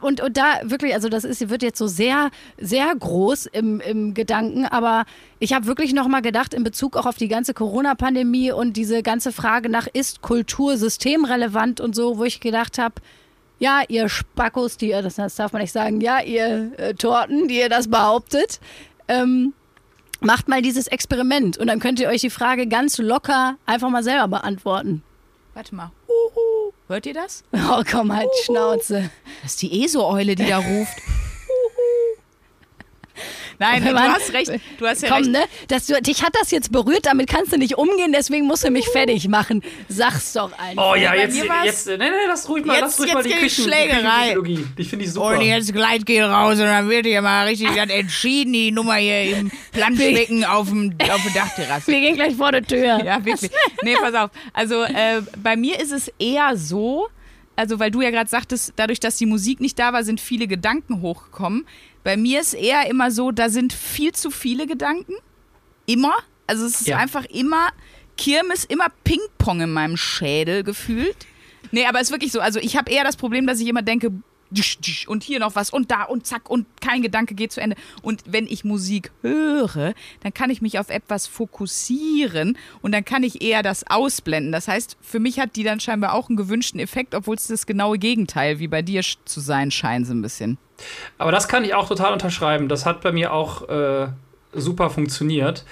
und, und da wirklich, also das ist, wird jetzt so sehr, sehr groß im, im Gedanken, aber ich habe wirklich nochmal gedacht, in Bezug auch auf die ganze Corona-Pandemie und diese ganze Frage nach, ist Kultur systemrelevant und so, wo ich gedacht habe, ja, ihr Spackos, die ihr, das, das darf man nicht sagen, ja, ihr äh, Torten, die ihr das behauptet, ähm, macht mal dieses Experiment und dann könnt ihr euch die Frage ganz locker einfach mal selber beantworten. Warte mal. Hört ihr das? Oh, komm, halt Schnauze. Das ist die ESO-Eule, die da ruft. Nein, Wenn du man- hast recht. Du hast ja Komm, recht. ne? Das, du, dich hat das jetzt berührt, damit kannst du nicht umgehen, deswegen musst du mich fertig machen. Sag's doch einfach. Oh ja, bei jetzt, jetzt, nee, nee, lass ruhig mal, Jetzt- lass ruhig jetzt mal die die Küchen, Schlägerei. Küchenpsychologie. Die finde ich super. Und jetzt gleich geht raus und dann wird hier mal richtig dann entschieden, die Nummer hier im Planschbecken auf, dem, auf der Dachterrasse. Wir gehen gleich vor der Tür. Ja, wirklich. Nee, pass auf. Also äh, bei mir ist es eher so, also weil du ja gerade sagtest, dadurch, dass die Musik nicht da war, sind viele Gedanken hochgekommen. Bei mir ist eher immer so, da sind viel zu viele Gedanken. Immer. Also es ist Ja. einfach immer Kirmes, immer Ping-Pong in meinem Schädel gefühlt. Nee, aber es ist wirklich so. Also ich habe eher das Problem, dass ich immer denke, und hier noch was und da und zack und kein Gedanke geht zu Ende. Und wenn ich Musik höre, dann kann ich mich auf etwas fokussieren und dann kann ich eher das ausblenden. Das heißt, für mich hat die dann scheinbar auch einen gewünschten Effekt, obwohl es das genaue Gegenteil wie bei dir zu sein scheint so ein bisschen. Aber das kann ich auch total unterschreiben. Das hat bei mir auch äh, super funktioniert.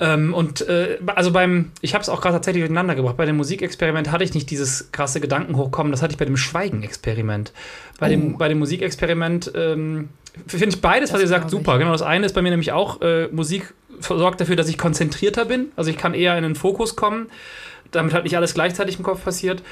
Ähm, und äh, also beim, ich habe es auch gerade tatsächlich durcheinander gebracht. Bei dem Musikexperiment hatte ich nicht dieses krasse Gedanken hochkommen. Das hatte ich bei dem Schweigen-Experiment. Bei, dem, bei dem Musikexperiment ähm, finde ich beides, was ihr sagt, super. Genau, das eine ist bei mir nämlich auch äh, Musik sorgt dafür, dass ich konzentrierter bin. Also ich kann eher in den Fokus kommen, damit halt nicht alles gleichzeitig im Kopf passiert.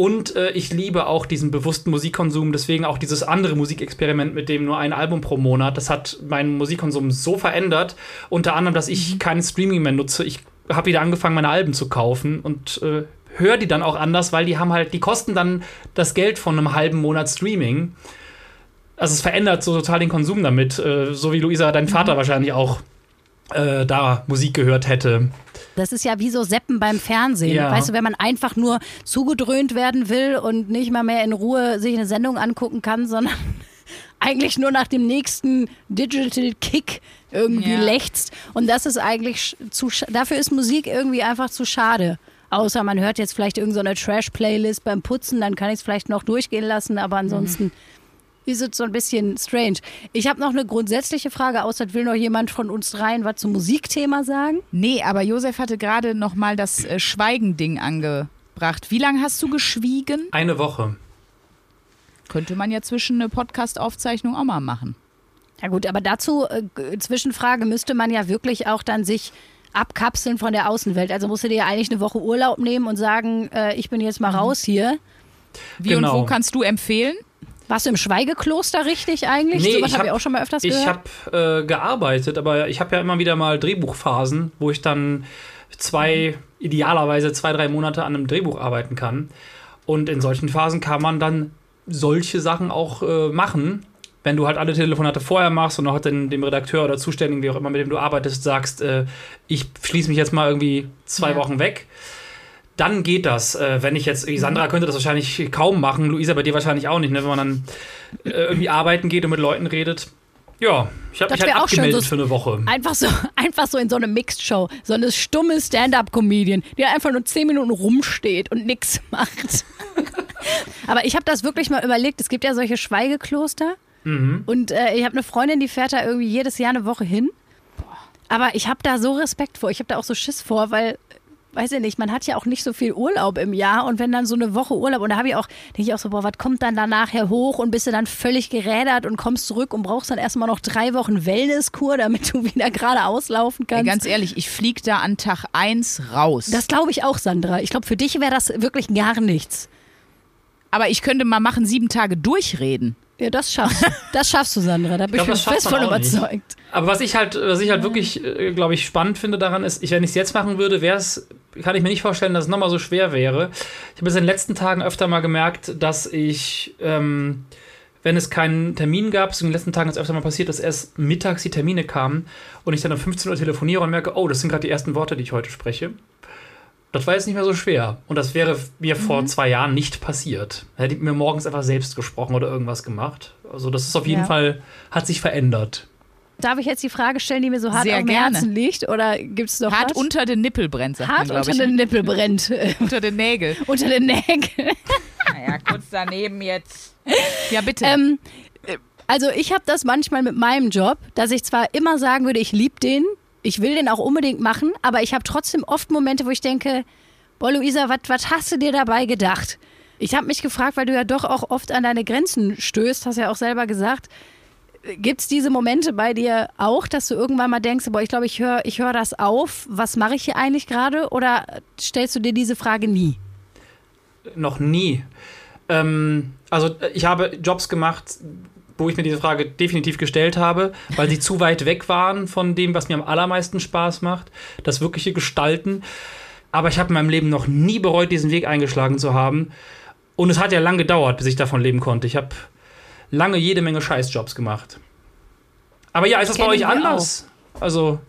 Und äh, ich liebe auch diesen bewussten Musikkonsum, deswegen auch dieses andere Musikexperiment mit dem nur ein Album pro Monat. Das hat meinen Musikkonsum so verändert, unter anderem, dass ich mhm. keinen Streaming mehr nutze. Ich habe wieder angefangen, meine Alben zu kaufen und äh, höre die dann auch anders, weil die haben halt, die kosten dann das Geld von einem halben Monat Streaming. Also es verändert so total den Konsum damit, äh, so wie Luisa, dein Vater mhm. wahrscheinlich auch äh, da Musik gehört hätte. Das ist ja wie so Seppen beim Fernsehen. Ja. Weißt du, wenn man einfach nur zugedröhnt werden will und nicht mal mehr in Ruhe sich eine Sendung angucken kann, sondern eigentlich nur nach dem nächsten Digital Kick irgendwie ja. lechzt. Und das ist eigentlich zu, dafür ist Musik irgendwie einfach zu schade. Außer man hört jetzt vielleicht irgendeine so Trash-Playlist beim Putzen, dann kann ich es vielleicht noch durchgehen lassen, aber ansonsten. Mhm ist es so ein bisschen strange. Ich habe noch eine grundsätzliche Frage, außer will noch jemand von uns rein was zum Musikthema sagen? Nee, aber Josef hatte gerade noch mal das äh, Schweigen-Ding angebracht. Wie lange hast du geschwiegen? Eine Woche. Könnte man ja zwischen eine Podcast-Aufzeichnung auch mal machen. Ja gut, aber dazu, äh, Zwischenfrage, müsste man ja wirklich auch dann sich abkapseln von der Außenwelt. Also musst du dir ja eigentlich eine Woche Urlaub nehmen und sagen, äh, ich bin jetzt mal mhm. raus hier. Wie genau. und wo genau. kannst du empfehlen? Warst du im Schweigekloster richtig eigentlich? Nee, so was habe ich auch schon mal öfters gehört. Ich habe äh, gearbeitet, aber ich habe ja immer wieder mal Drehbuchphasen, wo ich dann zwei, idealerweise zwei, drei Monate an einem Drehbuch arbeiten kann. Und in solchen Phasen kann man dann solche Sachen auch äh, machen. Wenn du halt alle Telefonate vorher machst und auch den, dem Redakteur oder Zuständigen, wie auch immer, mit dem du arbeitest, sagst, äh, ich schließe mich jetzt mal irgendwie zwei ja. Wochen weg, dann geht das. Äh, wenn ich jetzt, Sandra könnte das wahrscheinlich kaum machen, Luisa bei dir wahrscheinlich auch nicht, ne? wenn man dann äh, irgendwie arbeiten geht und mit Leuten redet. Ja, ich habe mich halt abgemeldet so, für eine Woche. Einfach so, einfach so in so eine Mixed-Show, so eine stumme Stand-Up-Comedian, die einfach nur zehn Minuten rumsteht und nichts macht. Aber ich habe das wirklich mal überlegt. Es gibt ja solche Schweigekloster. Mhm. Und äh, ich habe eine Freundin, die fährt da irgendwie jedes Jahr eine Woche hin. Aber ich habe da so Respekt vor. Ich habe da auch so Schiss vor, weil weiß ich nicht, man hat ja auch nicht so viel Urlaub im Jahr und wenn dann so eine Woche Urlaub und da habe ich auch, denke ich auch so, boah, was kommt dann da nachher hoch und bist du dann völlig gerädert und kommst zurück und brauchst dann erstmal noch drei Wochen Wellnesskur, damit du wieder gerade auslaufen kannst. Ja, ganz ehrlich, ich fliege da an Tag 1 raus. Das glaube ich auch, Sandra. Ich glaube, für dich wäre das wirklich gar nichts. Aber ich könnte mal machen, sieben Tage durchreden. Ja, das schaffst du. Das schaffst du, Sandra. Da bin ich, glaub, ich fest von überzeugt. Nicht. Aber was ich halt, was ich halt wirklich, äh, glaube ich, spannend finde daran ist, ich, wenn ich es jetzt machen würde, wäre es, kann ich mir nicht vorstellen, dass es nochmal so schwer wäre. Ich habe es in den letzten Tagen öfter mal gemerkt, dass ich, ähm, wenn es keinen Termin gab, so in den letzten Tagen ist öfter mal passiert, dass erst mittags die Termine kamen und ich dann um 15 Uhr telefoniere und merke, oh, das sind gerade die ersten Worte, die ich heute spreche. Das war jetzt nicht mehr so schwer. Und das wäre mir mhm. vor zwei Jahren nicht passiert. Hätte ich mir morgens einfach selbst gesprochen oder irgendwas gemacht. Also das ist auf jeden ja. Fall, hat sich verändert. Darf ich jetzt die Frage stellen, die mir so hart Sehr auf dem Herzen liegt? Oder gibt es noch Hart was? unter den Nippel brennt, sagt Hart man, unter den Nippel brennt. unter den Nägel. unter den Nägeln. naja, kurz daneben jetzt. Ja, bitte. Ähm, also ich habe das manchmal mit meinem Job, dass ich zwar immer sagen würde, ich liebe den, ich will den auch unbedingt machen, aber ich habe trotzdem oft Momente, wo ich denke, boah Luisa, was hast du dir dabei gedacht? Ich habe mich gefragt, weil du ja doch auch oft an deine Grenzen stößt, hast ja auch selber gesagt. Gibt es diese Momente bei dir auch, dass du irgendwann mal denkst, boah, ich glaube, ich höre ich hör das auf, was mache ich hier eigentlich gerade? Oder stellst du dir diese Frage nie? Noch nie. Ähm, also ich habe Jobs gemacht, wo ich mir diese Frage definitiv gestellt habe, weil sie zu weit weg waren von dem, was mir am allermeisten Spaß macht, das wirkliche Gestalten. Aber ich habe in meinem Leben noch nie bereut, diesen Weg eingeschlagen zu haben. Und es hat ja lange gedauert, bis ich davon leben konnte. Ich habe lange jede Menge Scheißjobs gemacht. Aber ja, ist das, das bei euch anders? Auch. Also.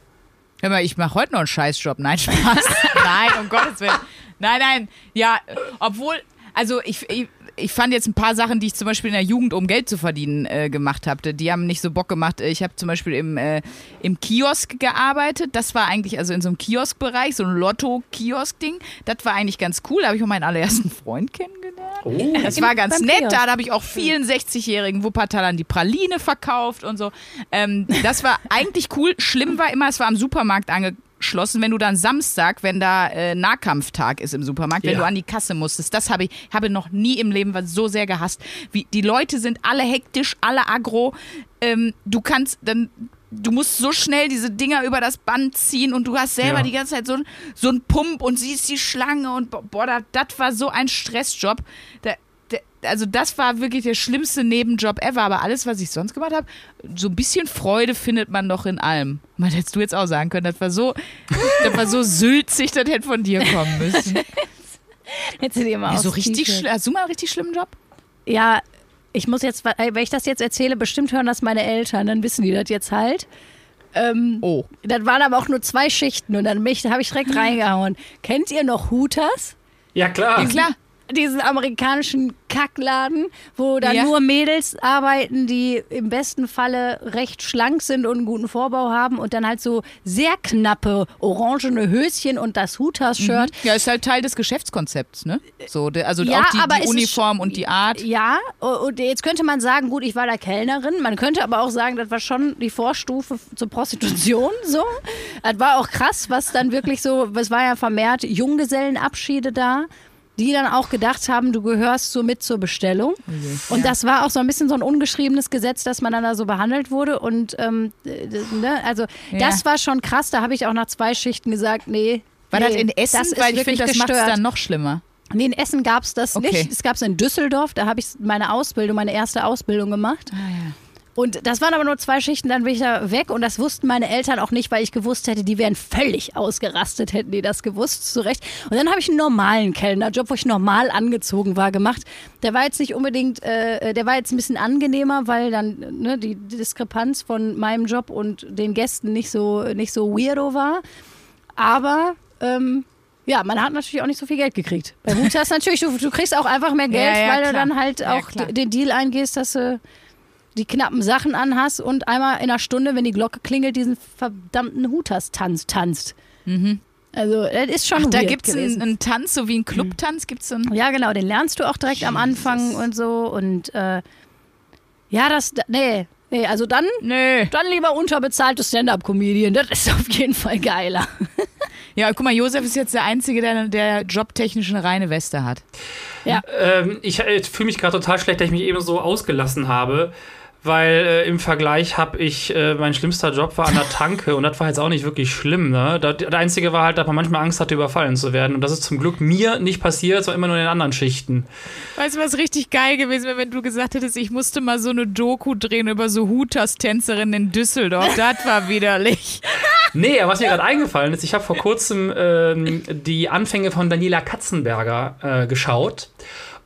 Hör mal, ich mache heute noch einen Scheißjob. Nein, Spaß. nein, um Gottes Willen. Nein, nein. Ja, obwohl, also ich, ich ich fand jetzt ein paar Sachen, die ich zum Beispiel in der Jugend, um Geld zu verdienen, äh, gemacht habe. Die haben nicht so Bock gemacht. Ich habe zum Beispiel im, äh, im Kiosk gearbeitet. Das war eigentlich, also in so einem Kioskbereich, so ein Lotto-Kiosk-Ding. Das war eigentlich ganz cool. Da habe ich auch meinen allerersten Freund kennengelernt. Oh. Das war ganz nett. Da habe ich auch vielen 60-jährigen Wuppertalern die Praline verkauft und so. Ähm, das war eigentlich cool. Schlimm war immer, es war am Supermarkt angekommen geschlossen, wenn du dann Samstag, wenn da äh, Nahkampftag ist im Supermarkt, wenn ja. du an die Kasse musstest. Das habe ich habe noch nie im Leben so sehr gehasst. Wie, die Leute sind alle hektisch, alle aggro. Ähm, du kannst dann du musst so schnell diese Dinger über das Band ziehen und du hast selber Ja. die ganze Zeit so, so einen Pump und siehst die Schlange und bo- boah, das, war so ein Stressjob. Da, also das war wirklich der schlimmste Nebenjob ever, aber alles, was ich sonst gemacht habe, so ein bisschen Freude findet man doch in allem. Man hättest du jetzt auch sagen können, das war so, das war so sülzig, das hätte von dir kommen müssen. Jetzt sind die immer so aufs richtig. Hast du mal einen richtig schlimmen Job? Ja, ich muss jetzt, wenn ich das jetzt erzähle, bestimmt hören das meine Eltern, dann wissen die das jetzt halt. Ähm, Oh. Das waren aber auch nur zwei Schichten und dann mich- da habe ich direkt reingehauen. Kennt ihr noch Hooters? Ja, klar. Ja, klar. Diesen amerikanischen Kackladen, wo da Ja. nur Mädels arbeiten, die im besten Falle recht schlank sind und einen guten Vorbau haben und dann halt so sehr knappe orangene Höschen und das Hooters-Shirt. Ja, ist halt Teil des Geschäftskonzepts, ne? So, also Ja, auch die, aber die Uniform und die Art. Ja, und jetzt könnte man sagen, gut, ich war da Kellnerin. Man könnte aber auch sagen, das war schon die Vorstufe zur Prostitution. So, das war auch krass, was dann wirklich so, es war ja vermehrt Junggesellenabschiede da. Die dann auch gedacht haben, du gehörst so mit zur Bestellung. Und das war auch so ein bisschen so ein ungeschriebenes Gesetz, dass man dann da so behandelt wurde. Und ähm, äh, ne, also Ja. das war schon krass. Da habe ich auch nach zwei Schichten gesagt, nee. War nee, das in Essen? Das Weil ich finde, das macht es dann noch schlimmer. Nee, in Essen gab es das Okay. nicht. Es gab es in Düsseldorf, da habe ich meine Ausbildung, meine erste Ausbildung gemacht. Ah, Und das waren aber nur zwei Schichten, dann bin ich da weg und das wussten meine Eltern auch nicht, weil ich gewusst hätte, die wären völlig ausgerastet, hätten die das gewusst, zu Recht. Und dann habe ich einen normalen Kellnerjob, wo ich normal angezogen war, gemacht. Der war jetzt nicht unbedingt, äh, der war jetzt ein bisschen angenehmer, weil dann ne, die Diskrepanz von meinem Job und den Gästen nicht so, nicht so weirdo war. Aber ähm, ja, man hat natürlich auch nicht so viel Geld gekriegt. Bei Hooters natürlich, du, du kriegst auch einfach mehr Geld, Ja, ja, weil du klar. dann halt Ja, auch d- den Deal eingehst, dass du die knappen Sachen anhast und einmal in einer Stunde, wenn die Glocke klingelt, diesen verdammten Hooters-Tanz tanzt. Also, das ist schon Ach, da gibt es einen, einen Tanz, so wie einen Clubtanz gibt es einen. Ja, genau, den lernst du auch direkt am Anfang und so. Und äh, ja, das, nee, nee, also dann, Nö. dann lieber unterbezahlte Stand-Up-Comedian. Das ist auf jeden Fall geiler. Ja, guck mal, Josef ist jetzt der Einzige, der, der jobtechnisch eine reine Weste hat. Ähm, ich äh, fühle mich gerade total schlecht, dass ich mich eben so ausgelassen habe, weil äh, im Vergleich habe ich, äh, mein schlimmster Job war an der Tanke und das war jetzt auch nicht wirklich schlimm. Ne? Das, das Einzige war halt, dass man manchmal Angst hatte, überfallen zu werden. Und das ist zum Glück mir nicht passiert, sondern immer nur in den anderen Schichten. Weißt du, was richtig geil gewesen wäre, wenn du gesagt hättest, ich musste mal so eine Doku drehen über so Hooters-Tänzerinnen in Düsseldorf. Das war widerlich. Nee, aber was mir gerade eingefallen ist, ich habe vor kurzem ähm, die Anfänge von Daniela Katzenberger äh, geschaut.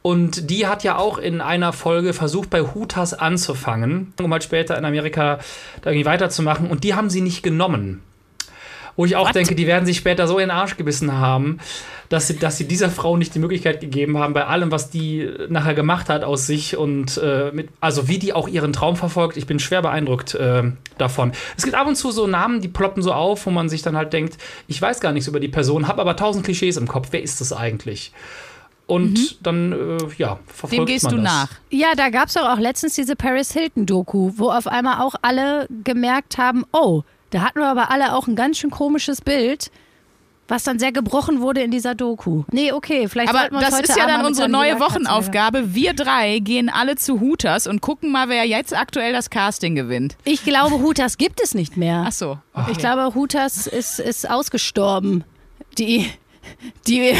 Und die hat ja auch in einer Folge versucht, bei Hooters anzufangen, um halt später in Amerika da irgendwie weiterzumachen. Und die haben sie nicht genommen. Wo ich auch denke, die werden sich später so in den Arsch gebissen haben, dass sie, dass sie dieser Frau nicht die Möglichkeit gegeben haben, bei allem, was die nachher gemacht hat aus sich und äh, mit, also wie die auch ihren Traum verfolgt. Ich bin schwer beeindruckt äh, davon. Es gibt ab und zu so Namen, die ploppen so auf, wo man sich dann halt denkt, ich weiß gar nichts über die Person, habe aber tausend Klischees im Kopf. Wer ist das eigentlich? Und dann, äh, ja, verfolgt Dem gehst man du das. nach. Ja, da gab es doch auch letztens diese Paris Hilton-Doku, wo auf einmal auch alle gemerkt haben, oh, da hatten wir aber alle auch ein ganz schön komisches Bild, was dann sehr gebrochen wurde in dieser Doku. Nee, okay, vielleicht Aber sollten wir uns das heute ist ja dann unsere neue Wochenaufgabe. Wir drei gehen alle zu Hooters und gucken mal, wer jetzt aktuell das Casting gewinnt. Ich glaube, Hooters gibt es nicht mehr. Ach so. Ich glaube, Hooters ist, ist ausgestorben. Die, die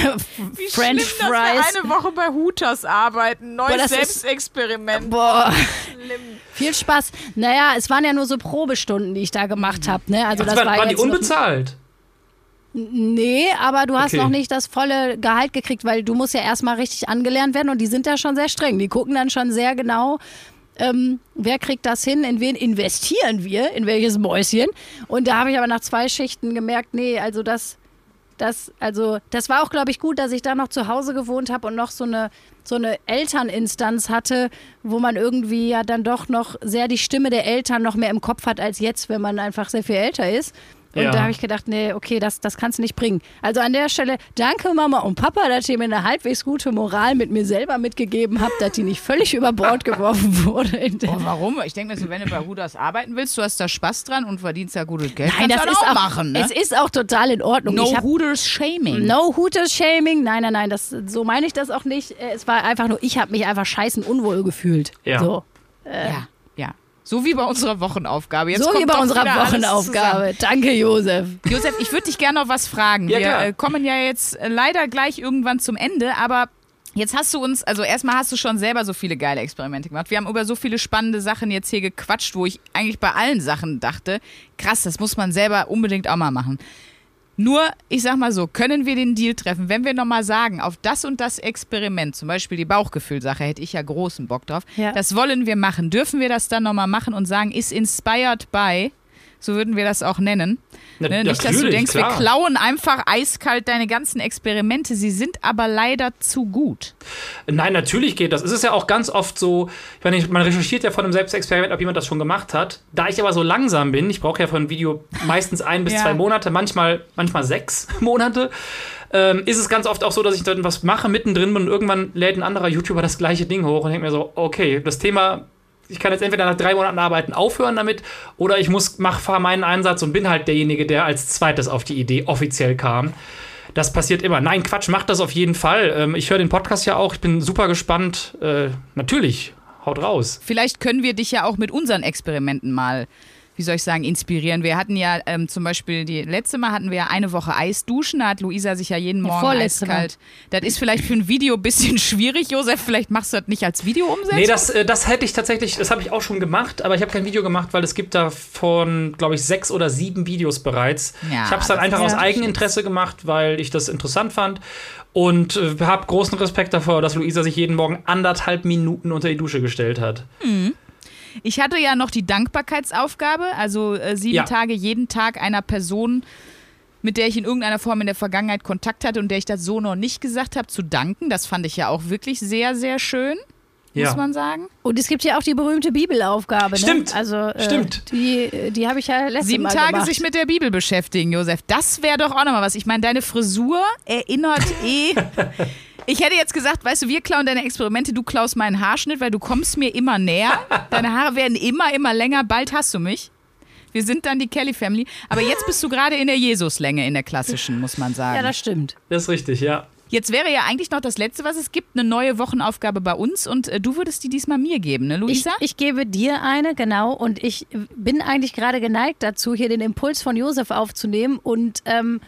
French Fries. Woche bei Hooters arbeiten. Neues Boah, das ist- Selbstexperiment. Boah. Viel Spaß. Naja, es waren ja nur so Probestunden, die ich da gemacht habe. Ne? Also Das das war, war waren die unbezahlt? Nee, aber du hast Okay. noch nicht das volle Gehalt gekriegt, weil du musst ja erstmal richtig angelernt werden und die sind da schon sehr streng. Die gucken dann schon sehr genau, ähm, wer kriegt das hin, in wen investieren wir, in welches Mäuschen. Und da habe ich aber nach zwei Schichten gemerkt, nee, also das, das, also das war auch, glaube ich, gut, dass ich da noch zu Hause gewohnt habe und noch so eine, so eine Elterninstanz hatte, wo man irgendwie ja dann doch noch sehr die Stimme der Eltern noch mehr im Kopf hat als jetzt, wenn man einfach sehr viel älter ist. Und Ja. da habe ich gedacht, nee, okay, das, das kannst du nicht bringen. Also an der Stelle, danke Mama und Papa, dass ihr mir eine halbwegs gute Moral mit mir selber mitgegeben habt, dass die nicht völlig über Bord geworfen wurde. Oh, warum? Ich denke, wenn du bei Hooters arbeiten willst, du hast da Spaß dran und verdienst ja gutes Geld. Nein, das du ist auch, machen, ne? es ist auch total in Ordnung. no Hooters Shaming. No Hooters Shaming. Nein, nein, nein, das, so meine ich das auch nicht. Äh, Es war einfach nur, ich habe mich einfach scheißen unwohl gefühlt. Ja. So. Ja, ja. So wie bei unserer Wochenaufgabe. Jetzt so kommt wie bei unserer Wochenaufgabe. Danke, Josef. Josef, ich würde dich gerne noch was fragen. Ja, Wir klar. äh, kommen ja jetzt äh, leider gleich irgendwann zum Ende, aber Jetzt hast du uns, also erstmal hast du schon selber so viele geile Experimente gemacht. Wir haben über so viele spannende Sachen jetzt hier gequatscht, wo ich eigentlich bei allen Sachen dachte, krass, das muss man selber unbedingt auch mal machen. Nur, ich sag mal so, können wir den Deal treffen, wenn wir nochmal sagen, auf das und das Experiment, zum Beispiel die Bauchgefühlsache, hätte ich ja großen Bock drauf, Ja. das wollen wir machen. Dürfen wir das dann nochmal machen und sagen, ist inspired by, so würden wir das auch nennen. Na, Ne? Nicht, dass du denkst, klar. wir klauen einfach eiskalt deine ganzen Experimente, sie sind aber leider zu gut. Nein, natürlich geht das. Es ist ja auch ganz oft so, ich meine, man recherchiert ja von einem Selbstexperiment, ob jemand das schon gemacht hat. Da ich aber so langsam bin, ich brauche ja für ein Video meistens ein bis Ja. zwei Monate, manchmal, manchmal sechs Monate, ähm, ist es ganz oft auch so, dass ich dann was mache, mittendrin bin und irgendwann lädt ein anderer YouTuber das gleiche Ding hoch und denke mir so, okay, das Thema, ich kann jetzt entweder nach drei Monaten arbeiten aufhören damit oder ich muss, mach, fahr meinen Einsatz und bin halt derjenige, der als zweites auf die Idee offiziell kam. Das passiert immer. Nein, Quatsch, macht das auf jeden Fall. Ähm, ich höre den Podcast ja auch. Ich bin super gespannt. Äh, natürlich, haut raus. Vielleicht können wir dich ja auch mit unseren Experimenten mal, wie soll ich sagen, inspirieren. Wir hatten ja ähm, zum Beispiel, die letzte Mal hatten wir ja eine Woche Eisduschen, da hat Luisa sich ja jeden Morgen vorletzte eiskalt. Das ist vielleicht für ein Video ein bisschen schwierig, Josef. Vielleicht machst du das nicht als Video umsetzen. Nee, das, äh, das hätte ich tatsächlich, das habe ich auch schon gemacht, aber ich habe kein Video gemacht, weil es gibt davon, glaube ich, sechs oder sieben Videos bereits. Ja, ich habe es dann einfach aus Eigeninteresse gemacht, weil ich das interessant fand und äh, habe großen Respekt davor, dass Luisa sich jeden Morgen anderthalb Minuten unter die Dusche gestellt hat. Ich hatte ja noch die Dankbarkeitsaufgabe, also äh, sieben Ja. Tage jeden Tag einer Person, mit der ich in irgendeiner Form in der Vergangenheit Kontakt hatte und der ich das so noch nicht gesagt habe, zu danken. Das fand ich ja auch wirklich sehr, sehr schön, muss Ja. man sagen. Und es gibt ja auch die berühmte Bibelaufgabe. Stimmt. Ne? Also, äh, Stimmt. Die, die habe ich ja letztes Sieben Mal Tage gemacht. sich mit der Bibel beschäftigen, Josef. Das wäre doch auch nochmal was. Ich meine, deine Frisur erinnert eh. Ich hätte jetzt gesagt, weißt du, wir klauen deine Experimente, du klaust meinen Haarschnitt, weil du kommst mir immer näher. Deine Haare werden immer, immer länger. Bald hast du mich. Wir sind dann die Kelly Family. Aber jetzt bist du gerade in der Jesuslänge, in der klassischen, muss man sagen. Ja, das stimmt. Das ist richtig, ja. Jetzt wäre ja eigentlich noch das Letzte, was es gibt, eine neue Wochenaufgabe bei uns. Und äh, du würdest die diesmal mir geben, ne, Ich, Luisa? ich gebe dir eine, genau. Und ich bin eigentlich gerade geneigt dazu, hier den Impuls von Josef aufzunehmen und ähm,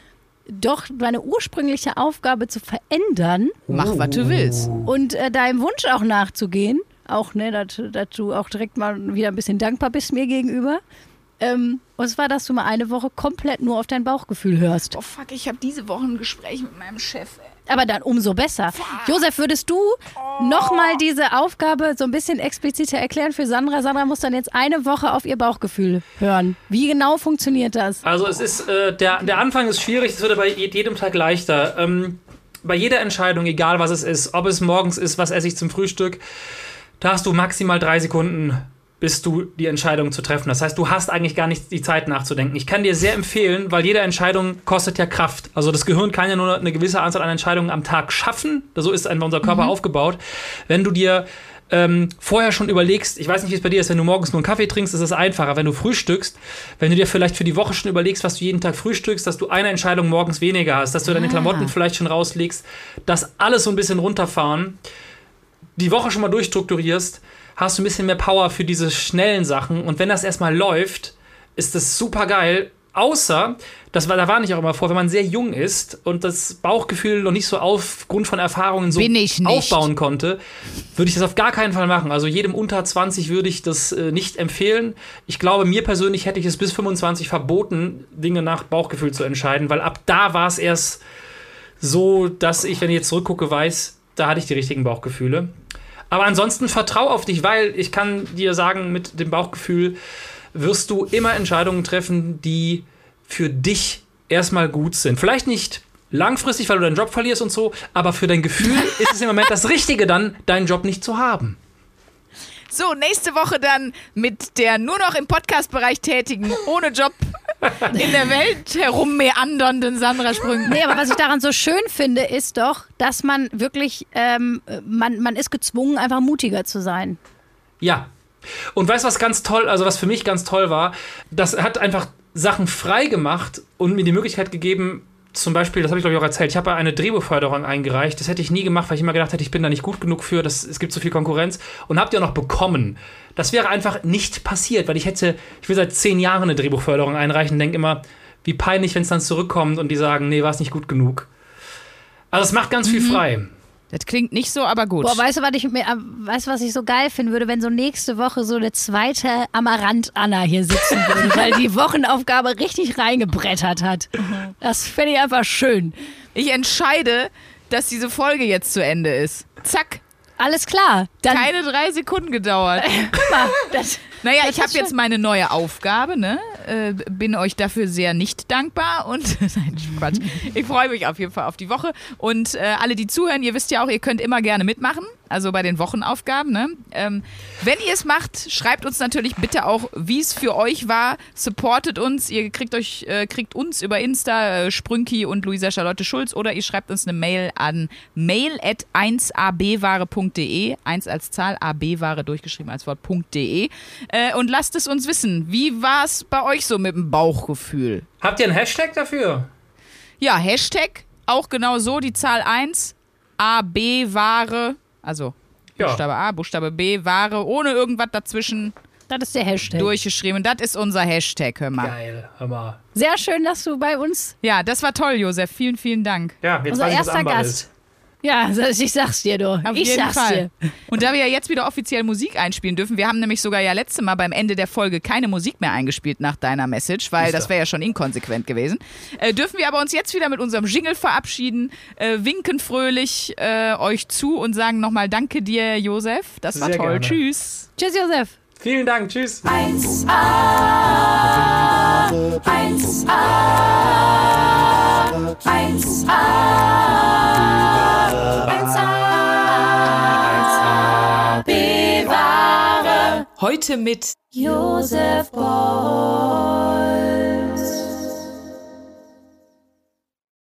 doch meine ursprüngliche Aufgabe zu verändern Mach, was du willst. und äh, deinem Wunsch auch nachzugehen. Auch, ne, dass, dass du auch direkt mal wieder ein bisschen dankbar bist mir gegenüber. Ähm, und zwar, dass du mal eine Woche komplett nur auf dein Bauchgefühl hörst. Oh fuck, ich habe diese Woche ein Gespräch mit meinem Chef. Ey. Aber dann umso besser. Josef, würdest du nochmal diese Aufgabe so ein bisschen expliziter erklären für Sandra? Sandra muss dann jetzt eine Woche auf ihr Bauchgefühl hören. Wie genau funktioniert das? Also es ist, äh, der, der Anfang ist schwierig, es wird aber jedem Tag leichter. Ähm, bei jeder Entscheidung, egal was es ist, ob es morgens ist, was esse ich zum Frühstück, da hast du maximal drei Sekunden, bis du die Entscheidung zu treffen. Das heißt, du hast eigentlich gar nicht die Zeit nachzudenken. Ich kann dir sehr empfehlen, weil jede Entscheidung kostet ja Kraft. Also das Gehirn kann ja nur eine gewisse Anzahl an Entscheidungen am Tag schaffen. So ist einfach unser Körper aufgebaut. Wenn du dir ähm, vorher schon überlegst, ich weiß nicht, wie es bei dir ist, wenn du morgens nur einen Kaffee trinkst, ist es einfacher. Wenn du frühstückst, wenn du dir vielleicht für die Woche schon überlegst, was du jeden Tag frühstückst, dass du eine Entscheidung morgens weniger hast, dass du deine Klamotten vielleicht schon rauslegst, das alles so ein bisschen runterfahren, die Woche schon mal durchstrukturierst, hast du ein bisschen mehr Power für diese schnellen Sachen. Und wenn das erstmal läuft, ist das super geil. Außer, das war, da warne ich auch immer vor, wenn man sehr jung ist und das Bauchgefühl noch nicht so aufgrund von Erfahrungen so aufbauen konnte, würde ich das auf gar keinen Fall machen. Also jedem unter 20 würde ich das äh, nicht empfehlen. Ich glaube, mir persönlich hätte ich es bis 25 verboten, Dinge nach Bauchgefühl zu entscheiden, weil ab da war es erst so, dass ich, wenn ich jetzt zurückgucke, weiß, da hatte ich die richtigen Bauchgefühle. Aber ansonsten vertrau auf dich, weil ich kann dir sagen, mit dem Bauchgefühl wirst du immer Entscheidungen treffen, die für dich erstmal gut sind. Vielleicht nicht langfristig, weil du deinen Job verlierst und so, aber für dein Gefühl ist es im Moment das Richtige dann, deinen Job nicht zu haben. So, nächste Woche dann mit der nur noch im Podcast-Bereich tätigen, ohne Job in der Welt herummeandernden Sandra Sprüngen. Nee, aber was ich daran so schön finde, ist doch, dass man wirklich, ähm, man, man ist gezwungen, einfach mutiger zu sein. Ja. Und weißt du, was ganz toll, also was für mich ganz toll war, das hat einfach Sachen frei gemacht und mir die Möglichkeit gegeben, zum Beispiel, das habe ich glaube ich auch erzählt, ich habe eine Drehbuchförderung eingereicht. Das hätte ich nie gemacht, weil ich immer gedacht hätte, ich bin da nicht gut genug für, das, es gibt so viel Konkurrenz. Und habe die auch noch bekommen. Das wäre einfach nicht passiert, weil ich hätte, ich will seit zehn Jahren eine Drehbuchförderung einreichen, denke immer, wie peinlich, wenn es dann zurückkommt und die sagen, nee, war es nicht gut genug. Also es macht ganz viel frei. Das klingt nicht so, aber gut. Boah, weißt du, was ich äh, weißt was ich so geil finden würde, wenn so nächste Woche so eine zweite Amarant-Anna hier sitzen würde, weil die Wochenaufgabe richtig reingebrettert hat. Das fände ich einfach schön. ich entscheide, dass diese Folge jetzt zu Ende ist. Zack. Alles klar. Dann Keine drei Sekunden gedauert. guck mal, das, Naja, Das ich habe jetzt meine neue Aufgabe, ne? Äh, bin euch dafür sehr nicht dankbar und nein, Quatsch. Ich freue mich auf jeden Fall auf die Woche. Und äh, alle, die zuhören, ihr wisst ja auch, ihr könnt immer gerne mitmachen. Also bei den Wochenaufgaben, ne? Ähm, wenn ihr es macht, schreibt uns natürlich bitte auch, wie es für euch war. Supportet uns. Ihr kriegt euch, äh, kriegt uns über Insta, äh, Sprünki und Luisa Charlotte Schulz oder ihr schreibt uns eine Mail an mail at 1abware.de. 1 als Zahl, abware durchgeschrieben als Wort.de. Äh, und lasst es uns wissen. Wie war es bei euch so mit dem Bauchgefühl? Habt ihr einen Hashtag dafür? Ja, Hashtag, auch genau so, die Zahl 1, AB-Ware, also Ja. Buchstabe A, Buchstabe B, Ware, ohne irgendwas dazwischen das ist der Hashtag. durchgeschrieben. Das ist unser Hashtag, hör mal. Geil, hör mal. Sehr schön, dass du bei uns. Ja, das war toll, Josef. Vielen, vielen Dank. Ja, jetzt Unser erster Gast. ist. Ja, ich sag's dir, du. Auf ich jeden sag's Fall. dir. Und da wir ja jetzt wieder offiziell Musik einspielen dürfen, wir haben nämlich sogar ja letzte Mal beim Ende der Folge keine Musik mehr eingespielt nach deiner Message, weil das wäre ja schon inkonsequent gewesen. Äh, dürfen wir aber uns jetzt wieder mit unserem Jingle verabschieden, äh, winken fröhlich äh, euch zu und sagen nochmal Danke dir, Josef. Das war Sehr toll. gerne. Tschüss. Tschüss, Josef. Vielen Dank, tschüss. 1A, 1A, 1A, 1A, bewahre. Heute mit Josef Boy.